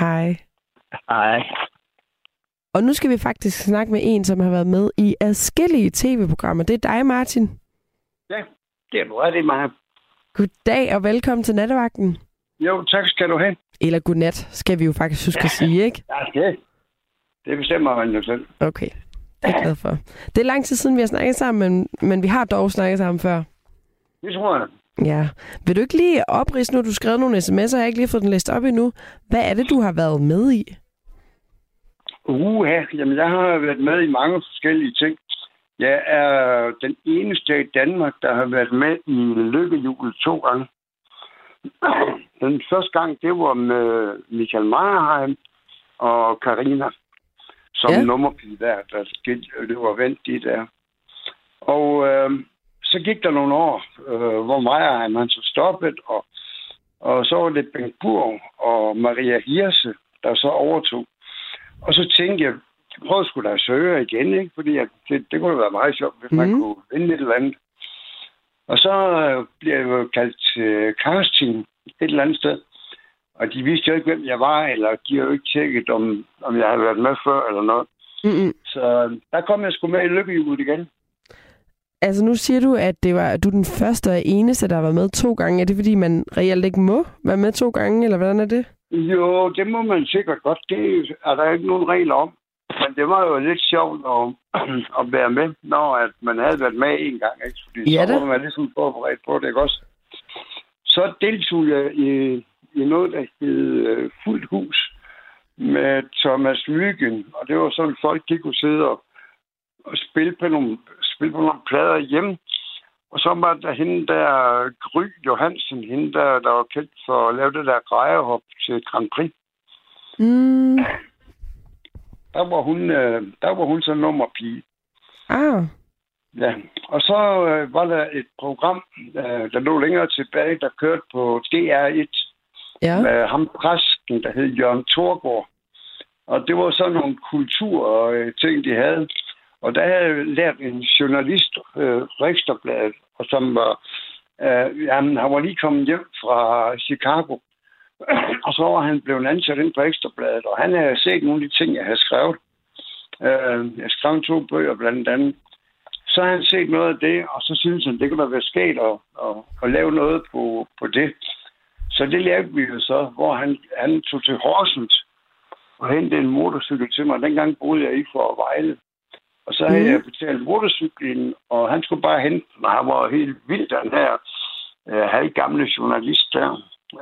Hej. Hej. Og nu skal vi faktisk snakke med en, som har været med i adskillige tv-programmer. Det er dig, Martin. Det er i mig. Goddag og velkommen til nattevagten. Jo, tak skal du have. Eller godnat, skal vi jo faktisk huske at sige, ikke? Ja, det, det bestemmer man jo selv. Okay, det er jeg glad for. Det er lang tid siden, vi har snakket sammen, men, men vi har dog snakket sammen før. Det tror jeg. Ja. Vil du ikke lige oprise nu, du har skrevet nogle sms'er, jeg har ikke lige fået den læst op endnu. Hvad er det, du har været med i? Uha, jamen jeg har været med i mange forskellige ting. Jeg er den eneste i Danmark, der har været med i lykkehjulet to gange. Den første gang, det var med Michael Meyerheim og Karina som Ja. nummerpige der, der skil, det var vendt de der. Og øh, så gik der nogle år, øh, hvor Meyerheim han så stoppet, og, og så var det Bengt Burg og Maria Hirse, der så overtog. Og så tænkte jeg, prøv sgu da at søge igen, ikke? Fordi at det, det kunne være meget sjovt, hvis man Mhm. kunne vinde et eller andet. Og så øh, bliver jeg jo kaldt til casting et eller andet sted. Og de vidste jo ikke, hvem jeg var, eller de har jo ikke tjekket, om, om jeg havde været med før eller noget. Mm-mm. Så øh, der kom jeg sgu med i lykkehjulet igen. Altså nu siger du, at det var, du er den første og eneste, der har været med to gange. Er det fordi, man reelt ikke må være med to gange, eller hvordan er det? Jo, det må man sikkert godt. Det er der ikke nogen regler om. Men det var jo lidt sjovt at, at være med, når at man havde været med en gang. Ikke? Fordi Ja, så var man ligesom forberedt på det, ikke også? Så deltog jeg i, i noget, der hed uh, Fuldt Hus med Thomas Myggen. Og det var sådan, folk de kunne sidde og, og spille, på nogle, spille på nogle plader hjemme. Og så var der hende der, Gry Johansen, hende der, der var kendt for at lave det der grejehop til Grand Prix. Mm. Der var hun, øh, der var hun så nummerpige. Ah. Ja. Og så øh, var der et program, øh, der lå længere tilbage, der kørte på DR1 Ja. med ham præsten, der hed Jørgen Thorgård. Og det var sådan nogle kulturting, de havde. Og der havde jeg lært en journalist, øh, Riksdagbladet, og som var, øh, jamen, han var lige kommet hjem fra Chicago. og så var han blevet ansat ind på Ekstrabladet, og han havde set nogle af de ting, jeg havde skrevet. Øh, jeg skrev to bøger blandt andet. Så har han set noget af det, og så synes han, det kunne da være sket at, at, at lave noget på, på det. Så det lærte vi jo så, hvor han, han tog til Horsens og hentede en motorcykel til mig. Dengang boede jeg i for Vejle. Og så havde mm. jeg betalt motorcyklen, og han skulle bare hente. Og Han var helt vild, den her øh, halvgamle journalist der.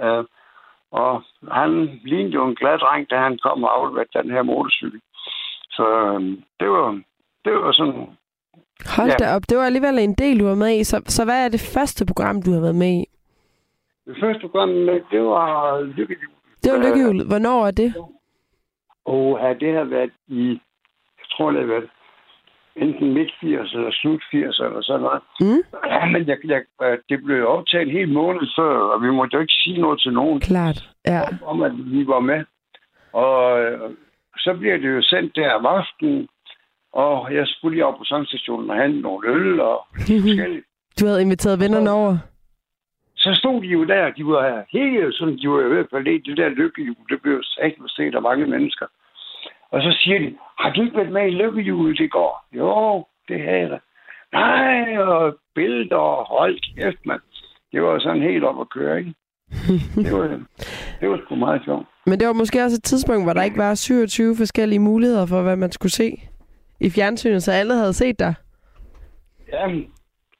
Øh, og han lignede jo en glad dreng, da han kom og afleverede den her motorcykel. Så øh, det var, det var sådan... Hold Ja. da op, det var alligevel en del, du var med i. Så, så hvad er det første program, du har været med i? Det første program, det var Lykkehjul. Det var Lykkehjulet. Hvornår er det? Og ja, det har været i, jeg tror det har været enten midt 80 eller slut 80 eller sådan noget. Mm, Ja, men jeg, jeg, øh, det blev jo aftalt en hel måned før, og vi måtte jo ikke sige noget til nogen klart. Ja. om, at vi var med. Og øh, så bliver det jo sendt der om aftenen, og jeg skulle lige op på sangstationen og handle nogle øl og forskelligt. Du havde inviteret vennerne over. Så stod de jo der, de var helt sådan, de var i hvert fald lidt det der lykkehjul, det blev sagt set af mange mennesker. Og så siger de, har du ikke været med i lykkehjulet i går? Jo, det havde jeg. Nej, og billeder og hold kæft, mand. Det var sådan helt op at køre, ikke? Det var, det var sgu meget sjovt. Men det var måske også et tidspunkt, hvor der ikke var 27 forskellige muligheder for, hvad man skulle se i fjernsynet, så alle havde set dig. Ja,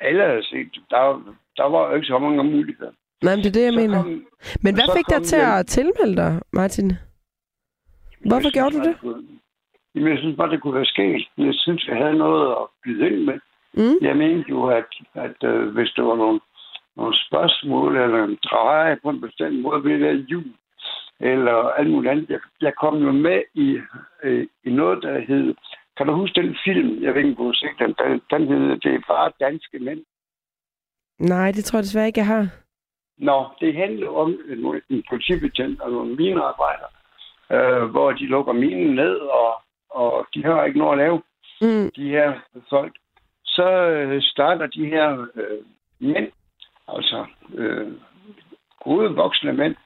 alle havde set, der, der var jo ikke så mange muligheder. Nej, men det er det, jeg Så mener. kom- Men hvad fik dig til den- at tilmelde dig, Martin? Hvorfor gjorde synes du det? kunne- Jamen, jeg synes bare, det kunne være sket. Jeg synes, jeg havde noget at byde ind med. Mm? Jeg mente jo, at, at øh, hvis der var nogle, nogle spørgsmål eller en dreje på en bestemt måde ved det jul, eller alt muligt andet. Jeg, jeg kom jo med i, øh, i noget, der hed... Kan du huske den film? Jeg ved ikke, om du har set den. Den, den hed Det er bare danske mænd. Nej, det tror jeg desværre ikke, jeg har. Nå, det handler om en, en politibetjent og nogle minearbejdere, øh, hvor de lukker minen ned, og, og de har ikke noget at lave, Mm. de her folk. Så øh, starter de her øh, mænd, altså øh, gode voksne mænd,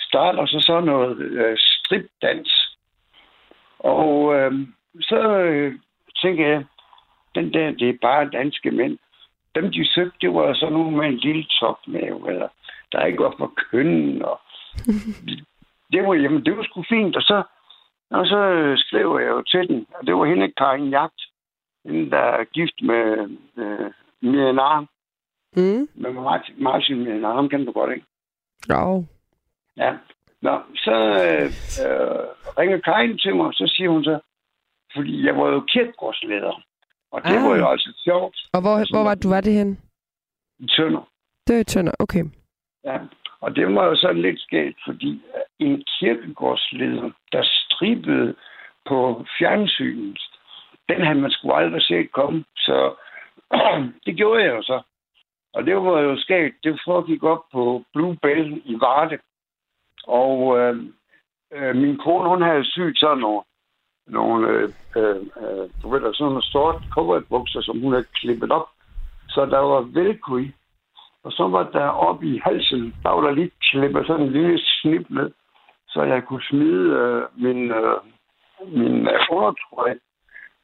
starter så sådan noget øh, stripdans. Og øh, så øh, tænker jeg, den der, det er bare danske mænd. Dem, de søgte, det var så nogle med en lille topmave, eller der ikke var for kønnen. Og det var, jamen, det var sgu fint. Og så, og så øh, skrev jeg jo til den, og det var hende, Karin Jagt, hende, der er gift med øh, Arm, Mm. med Martin, Martin Miriam Arm, kan du godt, ikke? Jo. Ja. Nå, så øh, øh, ringer Karin til mig, og så siger hun så, fordi jeg var jo kirkegårdsleder, og det Ah. var jo altså sjovt Og hvor, hvor var du var det hen? i Tønder. Det var i Tønder, okay. Ja. Og det var jo sådan lidt skægt, fordi en kirkegårdsleder, der stribede på fjernsynet, den havde man sgu aldrig set komme. Så det gjorde jeg jo så. Og det var jo skægt. Det foregik op på Blue Bell i Varde. Og øh, øh, min kone, hun havde sygt sådan nogle, nogle øh, øh, øh du ved, der, sådan nogle sort cowboybukser, som hun havde klippet op. Så der var velkøj. Og så var der oppe i halsen, der var der lige klippet sådan en lille snip ned, så jeg kunne smide øh, min, øh, min øh, undertrøje.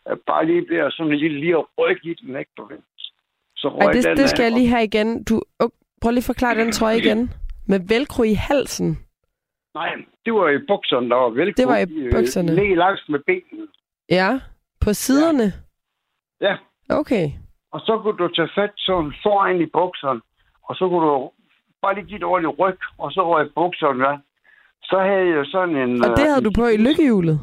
Øh, bare lige der, sådan lige, lige at rykke i den, ikke? Så Ej, det, den det skal af, jeg lige have igen. Du, oh, prøv lige at forklare den trøje igen. Med velcro i halsen. Nej, det var i bukserne, der var velcro. Det var i øh, bukserne. Ned langs med benene. Ja, på siderne. Ja. Okay. Og så kunne du tage fat sådan foran i bukserne, og så kunne du bare lige give et ordentligt ryg, og så røg bukserne af. Så havde jeg sådan en... Og det havde øh, du på i lykkehjulet?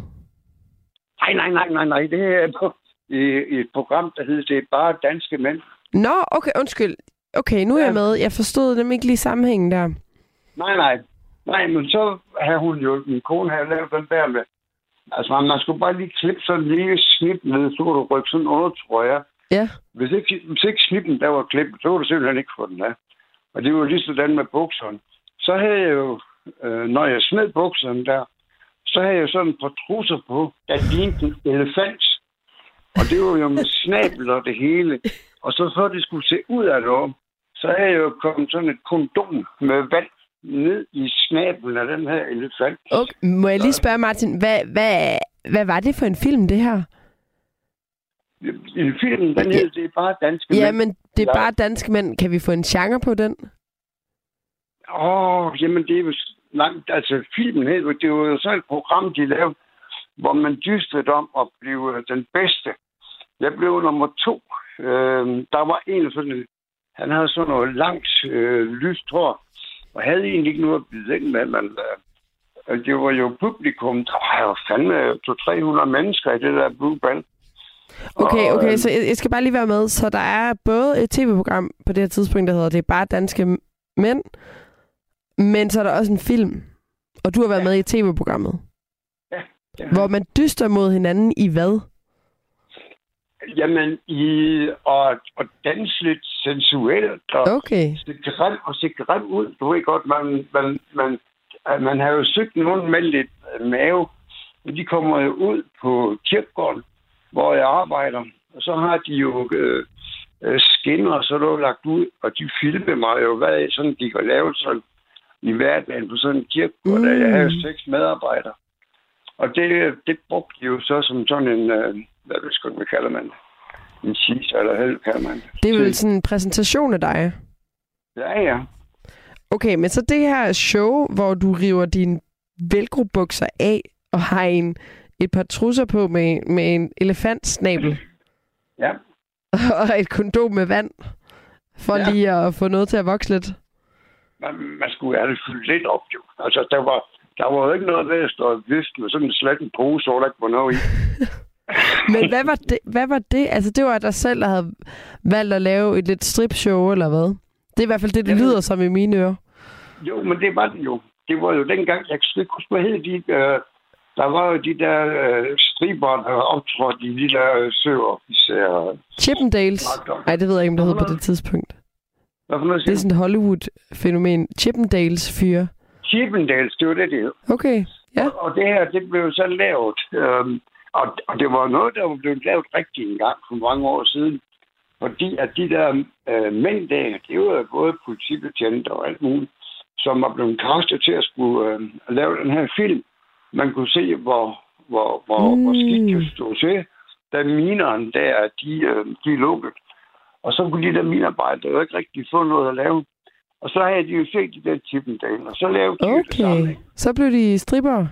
Nej, nej, nej, nej, nej. Det er på, i, i et program, der hedder Det er bare danske mænd. Nå, okay, undskyld. Okay, nu er jeg Ja. med. Jeg forstod dem ikke lige sammenhængen der. Nej, nej. Nej, men så havde hun jo, min kone havde lavet den der med, altså man skulle bare lige klippe sådan en lille snip ned, så kunne du rykke sådan under, tror jeg. Ja. Hvis ikke, hvis ikke snippen der var klippet, så kunne du simpelthen ikke få den af. Og det var lige sådan med bukserne. Så havde jeg jo, øh, når jeg smed bukserne der, så havde jeg sådan et par trusser på, der lignede en elefant. Og det var jo med snabel og det hele. Og så så det skulle se ud af det, så havde jeg jo kommet sådan et kondom med vand ned i snablen af den her elefant. Okay. Må jeg lige spørge, Martin, hvad, hvad, hvad var det for en film, det her? I filmen, den hed, det er bare danske Ja, mænd. men det er Ja. bare danske mænd. Kan vi få en genre på den? Åh, jamen det er jo langt, altså filmen hed, det var jo sådan et program, de lavede, hvor man dystede om at blive den bedste. Jeg blev nummer to. Øh, der var en sådan, han havde sådan noget langt øh, lyst hår, og havde egentlig ikke noget at byde ind med, men øh, det var jo publikum, der var jo fandme 200-300 mennesker i det der Blue Band. Okay, Og, okay, øh, så jeg, jeg skal bare lige være med. Så der er både et tv-program på det her tidspunkt, der hedder Det er bare danske mænd, men så er der også en film. Og du har været Ja. med i tv-programmet. Ja, ja. Hvor man dyster mod hinanden i hvad? Jamen, i og, og danse lidt sensuelt og Okay. se grim og se grim ud. Du ved godt, man, man, man, at man har jo søgt nogen med lidt mave. og De kommer jo ud på kirkegården, hvor jeg arbejder. Og så har de jo øh, øh, skinner, så er lagt ud. Og de filmer mig jo, hvad sådan, de kan lave sådan i hverdagen på sådan en kirkegård. Mm. Jeg har seks medarbejdere. Og det, det brugte de jo så som sådan en, øh, hvad ved sgu, hvad kalder man? En cheese, eller hvad kalder man det? Det er vel sådan en præsentation af dig. Ja, ja. Okay, men så det her show, hvor du river dine velcro-bukser af og har en, et par trusser på med, med en elefantsnabel Ja, og et kondom med vand, for Ja. lige at få noget til at vokse lidt. man, man skulle have det fyldt lidt op, jo. Altså, der var, der var jo ikke noget ved at stå og vifte med sådan en slatten pose, hvor der ikke var noget i. Men hvad var, det, hvad var det? Altså, det var dig selv, der havde valgt at lave et lidt stripshow, eller hvad? Det er i hvert fald det, det lyder som i mine ører. Jo, men det var det jo. Det var jo dengang, jeg kan ikke huske, hvad hed de, øh, der var jo de der øh, striber, der optrådte i de der øh, søofficerer. Chippendales. Nej, det ved jeg ikke, om det hed på det tidspunkt. Hvad for noget Det er sådan et Hollywood-fænomen. Chippendales fyre. Chippendales, det var det, det hed. Okay, ja. Og, og det her, det blev så lavet. Øhm, og, og det var noget, der var blevet lavet rigtig en gang for mange år siden. Fordi at de der øh, mænd der, det var både politibetjente og alt muligt, som var blevet kastet til at skulle øh, lave den her film. Man kunne se, hvor, hvor, hvor, mm. hvor skidt det stod til, da minerne der, de, øh, de lukkede. Og så kunne de der minearbejdere jo ikke rigtig få noget at lave. Og så havde de jo set de der Chippendale, og så lavede de jo det samme. Okay. Så blev de stripper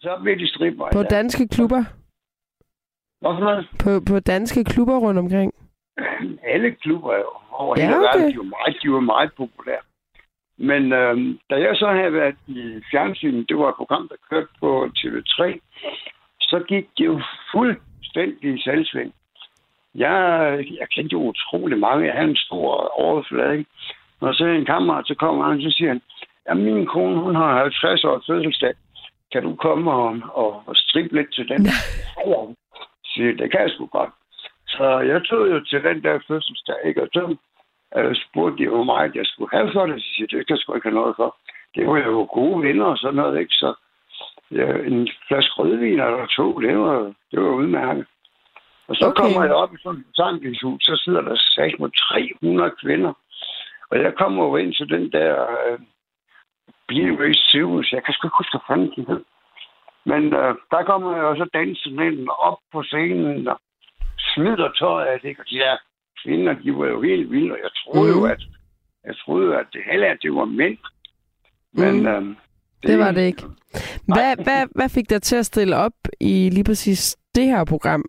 Så blev de stripper. på danske klubber. Hvorfor noget? På, på danske klubber rundt omkring. Alle klubber jo over Ja, hele okay. verden, de var meget, de var meget populære. Men øhm, da jeg så havde været i fjernsynet, det var et program, der kørte på TV3, så gik det jo fuldstændig i selvsving. Jeg, jeg kendte jo utrolig mange. Jeg havde en stor overflade. Ikke? Når så en kammerat, så kommer han, så siger han, ja, min kone, hun har 50 års fødselsdag. Kan du komme og, og, og strippe lidt til den? ja, siger det kan jeg sgu godt. Så jeg tog jo til den der fødselsdag, ikke? Og så øh, spurgte de, hvor meget jeg skulle have for det. Så siger det kan jeg sgu ikke have noget for. Det var jo gode venner og sådan noget, ikke? Så ja, en flaske rødvin eller to, det var, det var udmærket. Og så Okay. kommer jeg op i sådan et forsamlingshus, så sidder der sagt med 300 kvinder. Og jeg kommer jo ind til den der øh, Race Circus. Jeg kan sgu ikke huske, hvad fanden den hed. Men øh, der kommer jeg også dansende ind op på scenen og smider tøjet af det. Og de der kvinder, de var jo helt vilde, og jeg troede Mhm. jo, at jeg troede, at det hele at det var mænd. Men Mhm. øh, Det var det ikke. Hvad, hvad, hvad fik dig til at stille op i lige præcis det her program,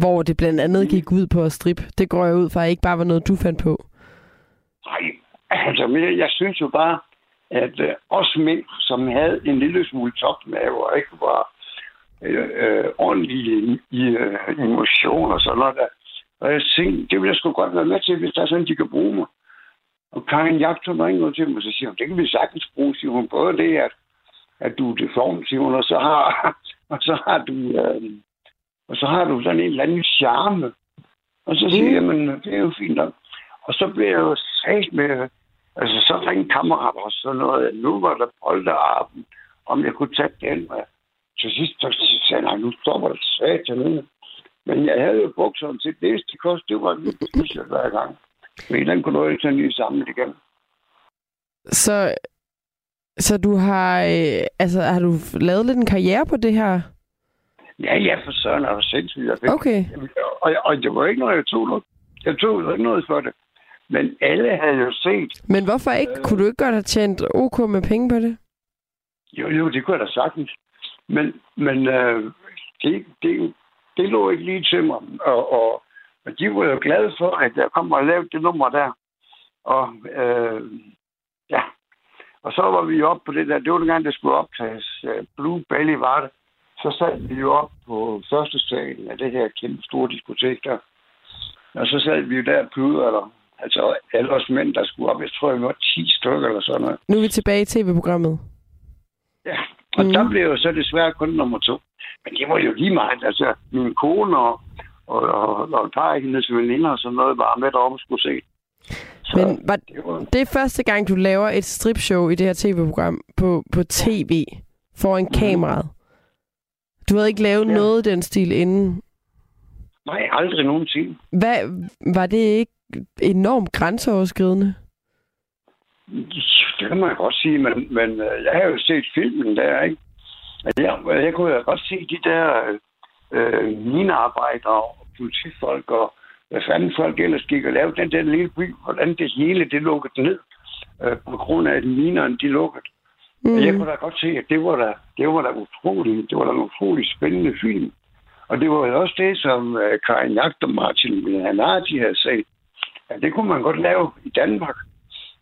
hvor det blandt andet gik ud på at strippe? Det går jeg ud fra, ikke bare var noget, du fandt på. Nej, altså, jeg, jeg synes jo bare, at øh, os mænd, som havde en lille smule topmave og ikke var øh, øh, ordentlige i, i øh, emotion og sådan noget der, og jeg tænkte, det vil jeg sgu godt være med til, hvis der er sådan, de kan bruge mig. Og Karin Jagtun ringer til mig, og så siger hun, det kan vi sagtens bruge, siger hun. Både det, at, at du er deform, siger hun, og så har, og så har du, øh, og så har du sådan en eller anden charme. Og så siger jeg, men det er jo fint nok. Og så blev jeg jo sagt med, altså så ringte kammerater og sådan noget, nu var der polterarben, om jeg kunne tage den med. Til sidst så sagde jeg, nej, nu stopper det satan. Men jeg havde jo bukserne til det, det kostede, det var en t-shirt hver gang. Men den kunne du ikke sådan lige samle igen. Så, så du har, øh, altså, har du lavet lidt en karriere på det her? Ja, ja, for søren er du sindssygt. Jeg fik, Okay. og, og, det var ikke noget, jeg tog noget. Jeg tog ikke noget for det. Men alle havde jo set, Men hvorfor ikke? Kunne du ikke godt have tjent OK med penge på det? Jo, jo, det kunne jeg da sagtens. Men, men øh, det, det, det lå ikke lige til mig. Og, og, og de var jo glade for, at jeg kom og lavede det nummer der. Og øh, ja, og så var vi oppe på det der. Det var dengang, det skulle optages. Øh, Blue Belly var det. Så sad vi jo op på første salen af det her kæmpe store diskotek der. Og så sad vi jo der på eller Altså alle os mænd, der skulle op. Jeg tror, vi var 10 stykker eller sådan noget. Nu er vi tilbage i tv-programmet. Ja, og Mm. der blev jo så desværre kun nummer to. Men det var jo lige meget. Altså, min kone og, og, og, og et par af hendes veninder og sådan noget var med deroppe og skulle se. Så Men var det, var... det er første gang, du laver et stripshow i det her tv-program på, på tv foran mm. kameraet? Du havde ikke lavet ja. noget i den stil inden? Nej, aldrig nogensinde. Hvad, var det ikke enormt grænseoverskridende? Det kan man godt sige, men, men øh, jeg har jo set filmen der, ikke? Jeg, jeg kunne jo godt se de der øh, minearbejdere og politifolk og hvad fanden folk ellers gik og lavede den der lille by, hvordan det hele det lukkede ned øh, på grund af, at minerne de lukkede. Mm. Jeg kunne da godt se, at det var da, det var da utroligt, det var da en utrolig spændende film. Og det var jo også det, som Karin Jagt og Martin Hanardi havde sagt, at det kunne man godt lave i Danmark,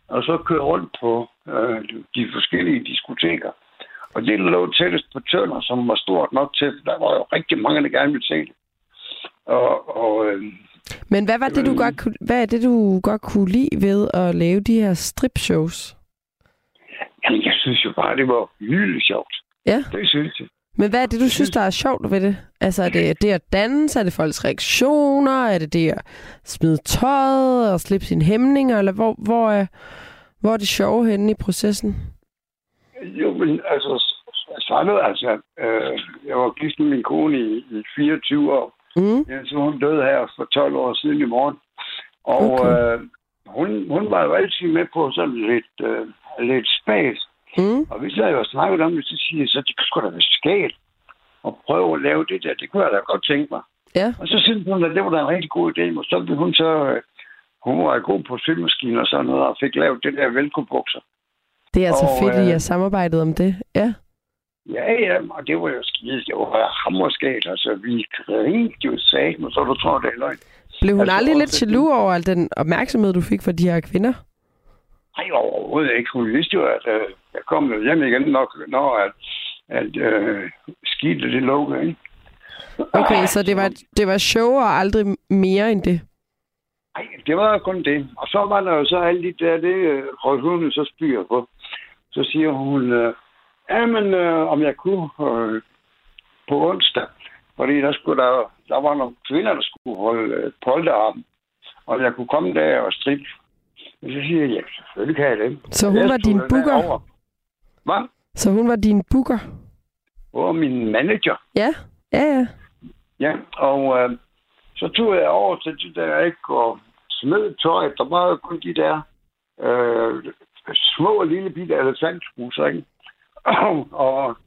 og så køre rundt på uh, de forskellige diskoteker. Og det lå tættest på Tønder, som var stort nok til, der var jo rigtig mange, der gerne ville se det. Og, og, uh, Men hvad var det, du godt kunne, hvad er det, du godt kunne lide ved at lave de her strip-shows? Jamen, jeg synes jo bare, det var hyldigt sjovt. Ja. Det synes jeg. Men hvad er det, du synes, der er sjovt ved det? Altså, er det det at danse? Er det folks reaktioner? Er det det at smide tøjet og slippe sine hæmninger? Eller hvor, hvor, er, hvor er det sjove henne i processen? Jo, men altså, startede, altså, øh, jeg var gift med min kone i, i 24 år. Mm. Ja, så hun døde her for 12 år siden i morgen. Og okay. øh, hun, hun var jo altid med på sådan lidt, øh, lidt spas. Mm. Og vi sad jo og snakkede om det, så siger jeg, så det skulle da være skægt at prøve at lave det der. Det kunne jeg da godt tænke mig. Ja. Og så synes hun, at det var da en rigtig god idé. Og så blev hun så... Øh, hun var god på symaskiner og sådan noget, og fik lavet det der velkobukser. Det er altså og, fedt, at I øh, har samarbejdet om det. Ja. Ja, ja, og det var jo skide. Det var hammerskalt. Altså, vi grinte jo sagt, og så du tror, det er løgn. Blev hun altså, aldrig lidt jaloux over al den opmærksomhed, du fik fra de her kvinder? Nej, overhovedet ikke. Hun vidste jo, at øh, jeg kom hjem igen, nok, når at, at øh, skidtet det lukkede. Ikke? Okay, så det var, det var show og aldrig mere end det? Nej, det var kun det. Og så var der jo så alle de der, det øh, røg hun så spyr på. Så siger hun, øh, ja, men øh, om jeg kunne øh, på onsdag, fordi der, skulle der, der var nogle kvinder, der skulle holde øh, polterarm, og jeg kunne komme der og strippe så siger jeg, ja, selvfølgelig kan jeg det. Så hun jeg var din booker? Hvad? Så hun var din booker? Og min manager. Ja, ja, ja. Ja, og øh, så tog jeg over til de der, ikke, og smed tøjet. Der var jo kun de der øh, små lille bitte elefantskruser, ikke? og,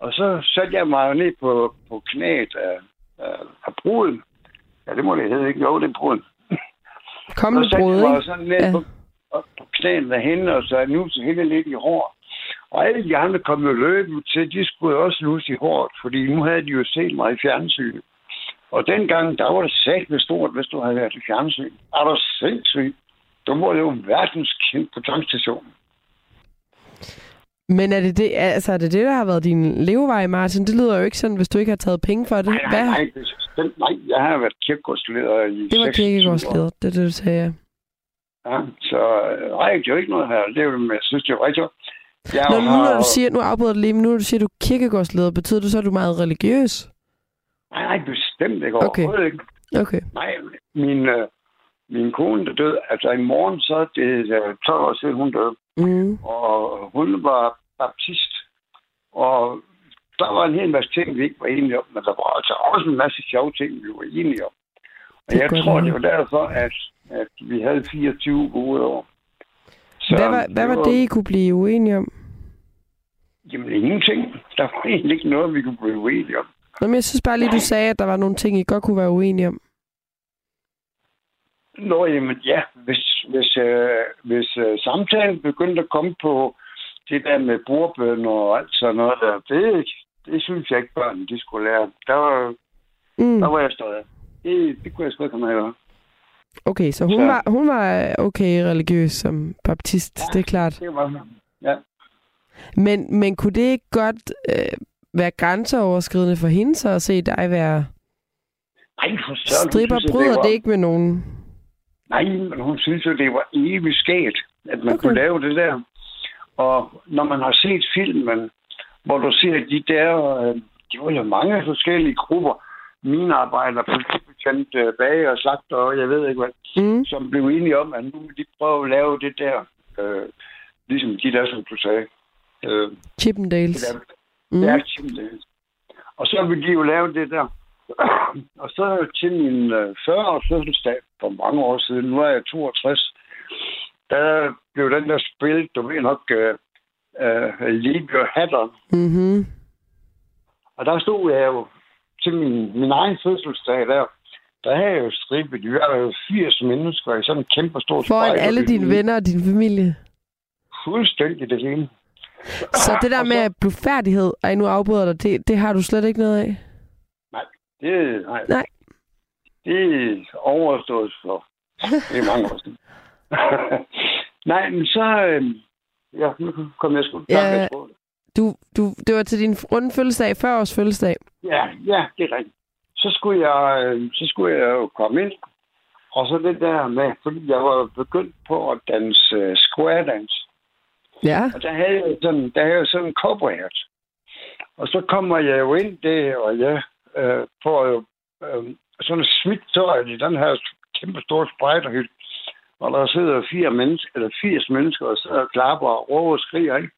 og så satte jeg mig ned på, på knæet af, af, af bruden. Ja, det må det hedde, ikke? Jo, det er bruden. Kom med brud, ikke? Og sådan ned ja. på, på knæene af hende, og så nu så hende lidt i hår. Og alle de andre kom jo løbende til, de skulle også luse i håret, fordi nu havde de jo set mig i fjernsynet. Og dengang, der var det med stort, hvis du havde været i fjernsyn. Er du sindssygt? Du var jo verdenskendt på tankstationen. Men er det det, altså, er det det, der har været din levevej, Martin? Det lyder jo ikke sådan, hvis du ikke har taget penge for det. Nej, nej, nej. Den, nej, jeg har været kirkegårdsleder i Det var kirkegårdsleder, det er det, du sagde, ja. så øh, nej, det er jo ikke noget her. Det er jo, jeg synes, det er rigtig jeg Nå, nu, når du siger, nu afbryder du lige, men nu når du siger, at du er kirkegårdsleder, betyder det så, at du er meget religiøs? Nej, nej, bestemt ikke. Okay. ikke. Okay. Nej, min, øh, min kone, der døde, altså i morgen, så det er 12 år siden, hun døde. Mm. Og hun var baptist. Og der var en hel masse ting, vi ikke var enige om, men der var altså også en masse sjove ting, vi var enige om. Og jeg tror, det var derfor, at, at vi havde 24 gode år. Så hvad var, hvad var det, I kunne blive uenige om? Jamen, ingenting. Der var egentlig ikke noget, vi kunne blive uenige om. Nå, men jeg synes bare lige, du sagde, at der var nogle ting, I godt kunne være uenige om. Nå, jamen ja, hvis, hvis, øh, hvis øh, samtalen begyndte at komme på det der med bordbøn og alt sådan noget der, det, det synes jeg ikke, børn de skulle lære. Der var, mm. der var jeg stået Det, det kunne jeg sgu ikke have med Okay, så hun, så. Var, hun var okay religiøs som baptist, ja, det er klart. det var hun. Ja. Men, men kunne det ikke godt øh, være grænseoverskridende for hende så at se dig være Nej, for søren. Stripper bryder det, var... det ikke med nogen? Nej, men hun synes jo, det var evigt skægt, at man okay. kunne lave det der. Og når man har set filmen, hvor du ser de der, øh, de var jo mange forskellige grupper, mine arbejdere, politibetjent, øh, bage og slagter, og jeg ved ikke hvad, Mm. som blev enige om, at nu vil de prøve at lave det der, øh, ligesom de der, som du sagde. Øh, Chippendales. det der, Mm. er Chippendales. Og så vil de jo lave det der. og så til min øh, 40-års fødselsdag for mange år siden, nu er jeg 62, der blev den der spil, du ved nok, øh, øh, Leave Your Hat On. Mm-hmm. Og der stod jeg jo til min, min egen fødselsdag der, der havde jeg jo stribet, vi var jo 80 mennesker i sådan en kæmpe stor Foran alle dine venner og din familie. Fuldstændig det hele. Så det der Og med blufærdighed, og nu afbryder dig, det, det har du slet ikke noget af? Det, nej. Nej. Det er overstået for det er mange år siden. nej, men så... Øh, ja, nu kom jeg sgu Ja. ja. Du, du, det var til din runde fødselsdag, 40 års fødselsdag. ja, ja, det er rigtigt. Så skulle jeg, øh, så skulle jeg jo komme ind. Og så det der med, fordi jeg var begyndt på at danse uh, square dance. Ja. Og der havde jeg sådan, der havde jeg sådan en cowboy hat. Og så kommer jeg jo ind der, og jeg øh, får jo øh, sådan et smidt tøj i den her kæmpe store spejderhytte. Og der sidder fire mennesker, eller 80 mennesker, og sidder og klapper og råber og skriger, ikke?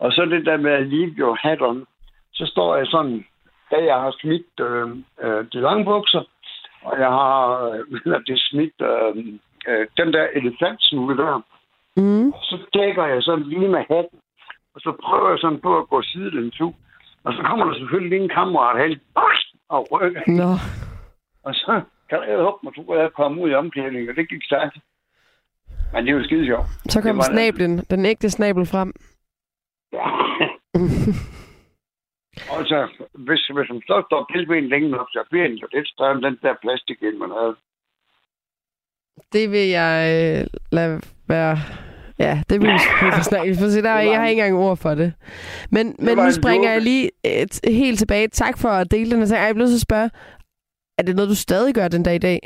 Og så det der med at leave your hat on. Så står jeg sådan, da jeg har smidt øh, øh, de lange bukser, og jeg har øh, det smidt øh, øh, den der elefantsmule der, Mm. så dækker jeg sådan lige med hatten, og så prøver jeg sådan på at gå siden tu. Og så kommer der selvfølgelig en kammerat hen, og rykker. Nå. Og så kan jeg håbe, at du jeg komme ud i omklædningen, og det gik stærkt. Men det er jo skide sjovt. Så kom snablen, den ægte snabel frem. Ja. og så, hvis, hvis man så står pilben længe nok, så bliver den jo lidt større end den der plastik, end man havde. Det vil jeg øh, lade være... Ja, det vil vi snakke. Får se, der, Det jeg har ikke engang ord for det. Men, men var nu springer joke. jeg lige et, helt tilbage. Tak for at dele den. Og jeg til at spørge, er det noget, du stadig gør den dag i dag?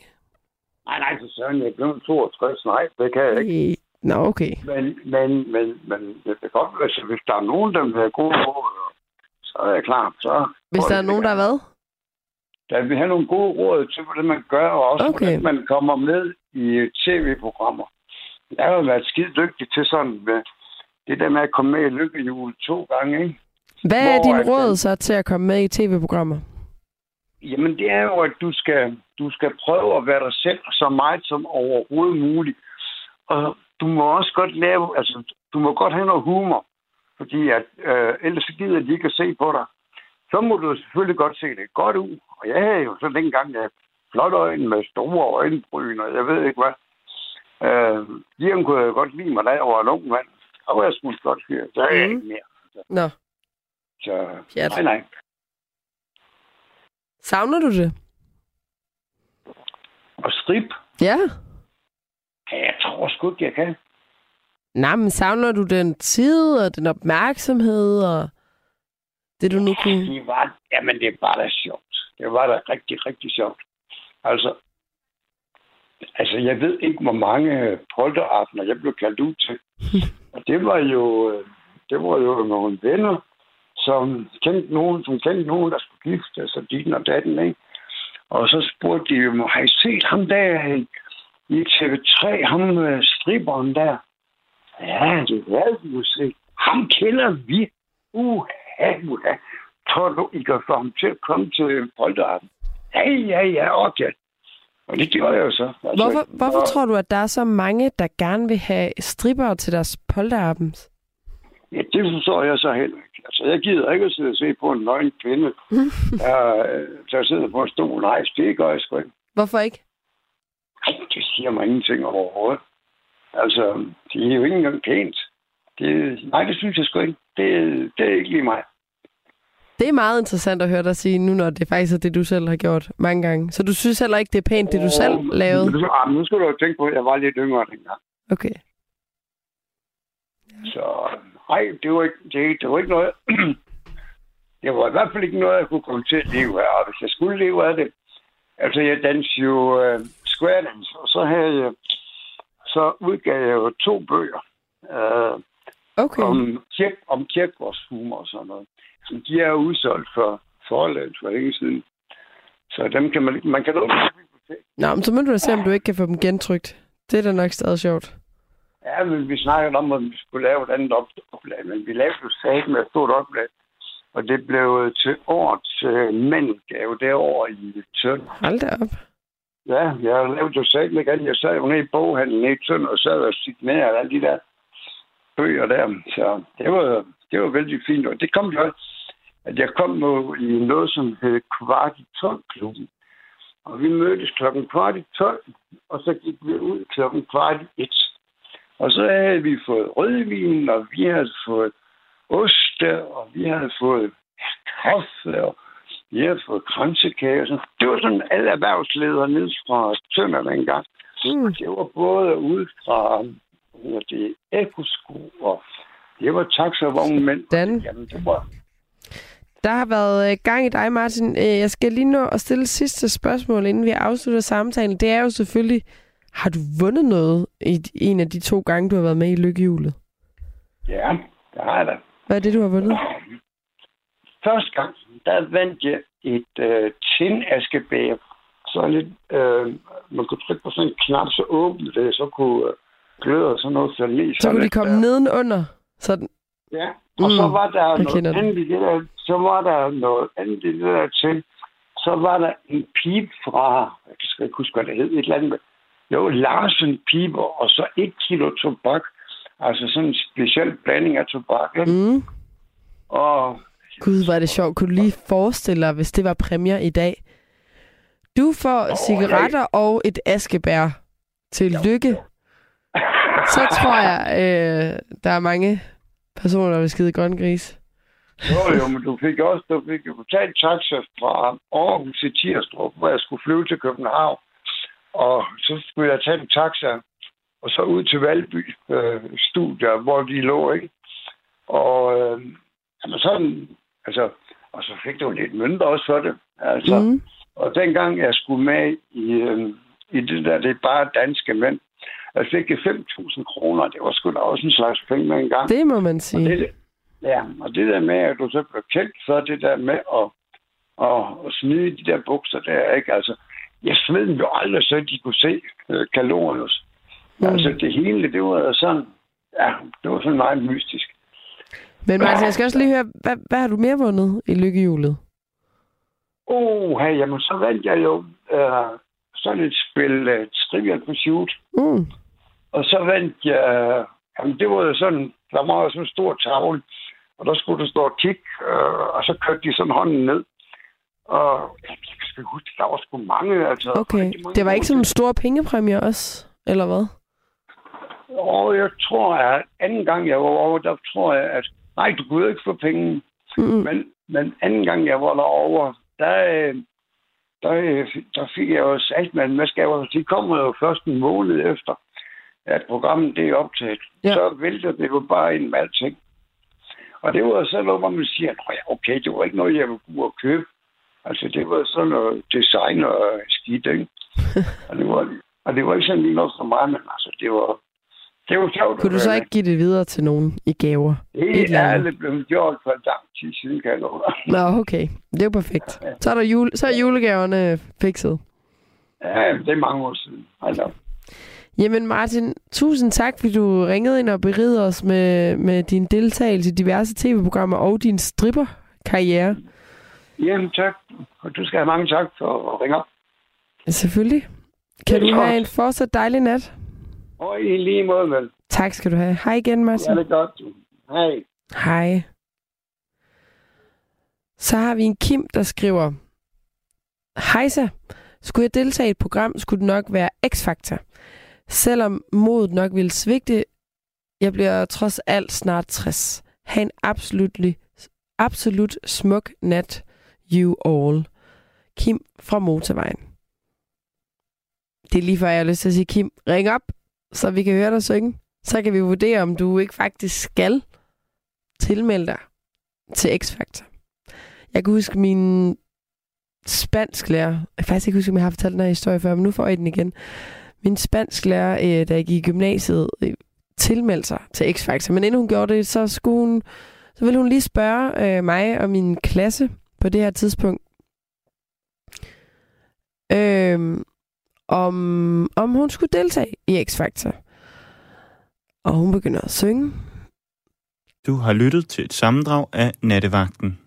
Nej, nej, for søren, jeg er blevet 62. Nej, det kan jeg ikke. Øh, Nå, okay. Men, men, men, men det kan godt være, altså, hvis der er nogen, der vil have gode råd, så er jeg klar. Så Hvis der er nogen, der er hvad? Der vil have nogle gode råd til, hvordan man gør, og også Okay. hvordan man kommer med i tv-programmer. Jeg har jo været skide dygtig til sådan med det der med at komme med i lykkehjul to gange, ikke? Hvad er Hvor din er den? råd så til at komme med i tv-programmer? Jamen, det er jo, at du skal, du skal prøve at være dig selv så meget som overhovedet muligt. Og du må også godt lave, altså, du må godt have noget humor, fordi at, øh, ellers så gider de ikke at se på dig. Så må du selvfølgelig godt se det godt ud. Og jeg havde jo så dengang jeg flot øjne med store øjenbryn, og jeg ved ikke hvad. Øh, de kunne jeg godt lide mig, da jeg var en ung mand. Og jeg sgu godt fyr. Så er jeg ikke mere. Nå, Så Pjat. nej, nej. savner du det? Og strip, Ja. Ja, jeg tror sgu ikke, jeg kan. Nej, men savner du den tid og den opmærksomhed og det, du nu kunne... Det var, jamen, det var da sjovt. Det var da rigtig, rigtig sjovt. Altså, altså jeg ved ikke, hvor mange polteraftener jeg blev kaldt ud til. Og det var jo, øh, det var jo nogle venner, som kendte nogen, som kendte nogen, der skulle gifte, altså din og datten, ikke? Og så spurgte de jo, har I set ham der i, i TV3, ham øh, stripperen der? Ja, det er vi jo se. Ham kender vi. Uha, uha. Tror du, I kan få ham til at komme til polterappen? Ja, ja, ja, okay. Og det gjorde jeg jo så. Altså, Hvorfor, hvorfor og, tror du, at der er så mange, der gerne vil have stripper til deres polterappens? Ja, det forstår jeg så heller ikke. Altså, jeg gider ikke at sidde og se på en nøgen kvinde, der, øh, der sidder på en stol. Nej, det gør jeg sgu ikke. Hvorfor ikke? Ej, det siger mig ingenting overhovedet. Altså, det er jo ikke engang pænt. Det, nej, det synes jeg sgu ikke. Det, det er ikke lige mig. Det er meget interessant at høre dig sige nu, når det faktisk er det, du selv har gjort mange gange. Så du synes heller ikke, det er pænt, det du selv lavede? Nu, ah, nu skal du jo tænke på, at jeg var lidt yngre dengang. Okay. Så nej, det var ikke, det, det var ikke noget... det var i hvert fald ikke noget, jeg kunne komme til at leve af. Og hvis jeg skulle leve af det... Altså, jeg dansede jo uh, square dance, og så havde jeg... Så udgav jeg jo to bøger uh, Okay. om, kirk, om kirkegårdshumor og sådan noget. Som de er udsolgt for forlaget for længe siden. Så dem kan man, man kan låne Nå, men så må du da se, om du ikke kan få dem gentrykt. Det er da nok stadig sjovt. Ja, men vi snakkede om, at vi skulle lave et andet oplag, men vi lavede jo sagt med et stort oplag. Og det blev til årets øh, mandgave derovre i Tønd. Hold da op. Ja, jeg lavede jo sagt igen. Jeg sad jo nede i boghandlen i Tønder og sad og signerede alle de der bøger der. Så det var, det var vældig fint. Og det kom jo at jeg kom jo i noget, som hed kvart i 12-klubben. Og vi mødtes klokken kvart i 12, og så gik vi ud klokken kvart i 1. Og så havde vi fået rødvin, og vi havde fået oste, og vi havde fået kaffe, og vi havde fået kransekage. Så det var sådan alle erhvervsledere ned fra Tønder dengang. Mm. Det var både ud fra det ekosko, og det var taxavognmænd. Den. Jamen, det var, der har været øh, gang i dig, Martin. Øh, jeg skal lige nå at stille sidste spørgsmål, inden vi afslutter samtalen. Det er jo selvfølgelig, har du vundet noget i en af de to gange, du har været med i Lykkehjulet? Ja, det har jeg da. Hvad er det, du har vundet? Første gang, der vandt jeg et øh, tindaskebær. Så lidt, øh, man kunne trykke på sådan en knap, så åbne det, så kunne øh, gløder sådan noget falde ned. Så kunne de komme nedenunder? Sådan. Ja, og mm, så var der noget andet i det der, så var der noget andet i det der til. Så var der en pip fra, jeg skal ikke huske, hvad det hed, et eller andet. Jo, Larsen piber, og så et kilo tobak. Altså sådan en speciel blanding af tobak. Ikke? Mm. Og Gud, var det sjovt. Kunne du lige forestille dig, hvis det var præmier i dag? Du får oh, cigaretter jeg... og et askebær. Til lykke. Så tror jeg, øh, der er mange personer, der vil skide grøn gris. Jo, jo, men du fik også du fik jo betalt taxa fra Aarhus til Tirstrup, hvor jeg skulle flyve til København. Og så skulle jeg tage en taxa, og så ud til Valby øh, studier, hvor de lå, ikke? Og øh, jamen sådan, altså, og så fik du lidt mønter også for det. Altså, mm. Og dengang jeg skulle med i, øh, i det der, det er bare danske mænd, jeg fik 5.000 kroner. Det var sgu da også en slags penge med en gang. Det må man sige. Og det, ja, og det der med, at du så blev kendt for det der med at, at, at smide de der bukser der, ikke? Altså, jeg smed dem jo aldrig, så de kunne se øh, kalorier. Mm. Altså, det hele, det var sådan, ja, det var sådan meget mystisk. Men Martin, jeg skal også lige høre, hvad, hvad har du mere vundet i lykkehjulet? Oh, hey, jamen så vandt jeg jo øh, sådan et spil uh, Trivial Pursuit. Mm. Og så vandt jeg... Uh, jamen, det var jo sådan... Der var sådan en stor tavle, og der skulle der stå kig, uh, og så kørte de sådan hånden ned. Og jeg skal huske, der var sgu mange. Altså, okay. Mange det var ikke sådan en stor pengepræmie også, eller hvad? Og jeg tror, at anden gang jeg var over, der tror jeg, at nej, du kunne ikke få penge. Mm-hmm. Men, men anden gang jeg var derovre, der, der, der fik jeg jo sagt, at man skal jo, de kommer jo først en måned efter, at programmet det er optaget. Ja. Så vælter det jo bare ind med alting. Og det var så noget, hvor man siger, at okay, det var ikke noget, jeg ville kunne købe. Altså, det var sådan noget design og skidt, ikke? og, det var, og det var ikke sådan lige noget for mig, men altså, det var, det var sjovt. Kunne du så ikke give det videre til nogen i gaver? Det er alle blevet gjort for lang tid siden, kan jeg Nå, okay. Det er jo perfekt. Så er, der jule, så er julegaverne fikset. Ja, det er mange år siden. Altså. Jamen Martin, tusind tak, fordi du ringede ind og berigede os med, med din deltagelse i diverse tv-programmer og din stripper-karriere. Jamen tak, og du skal have mange tak for at ringe op. Selvfølgelig. Kan du have en fortsat dejlig nat? Og i lige måde, vel. Tak skal du have. Hej igen, Martin. Ja, det er godt. Hej. Hej. Så har vi en Kim, der skriver, Hejsa, skulle jeg deltage i et program, skulle det nok være X-Factor. Selvom modet nok ville svigte, jeg bliver trods alt snart 60. Ha' en absolut, absolut smuk nat, you all. Kim fra Motorvejen. Det er lige før, jeg har lyst til at sige, Kim, ring op så vi kan høre dig synge. Så kan vi vurdere, om du ikke faktisk skal tilmelde dig til X-Factor. Jeg kan huske min spansklærer, jeg kan faktisk ikke huske, om jeg har fortalt den her historie før, men nu får jeg den igen. Min spansklærer, øh, da jeg gik i gymnasiet, øh, tilmeldte sig til X-Factor. Men inden hun gjorde det, så, skulle hun, så ville hun lige spørge øh, mig og min klasse på det her tidspunkt, øh, om, om hun skulle deltage i X-Factor. Og hun begynder at synge. Du har lyttet til et sammendrag af Nattevagten.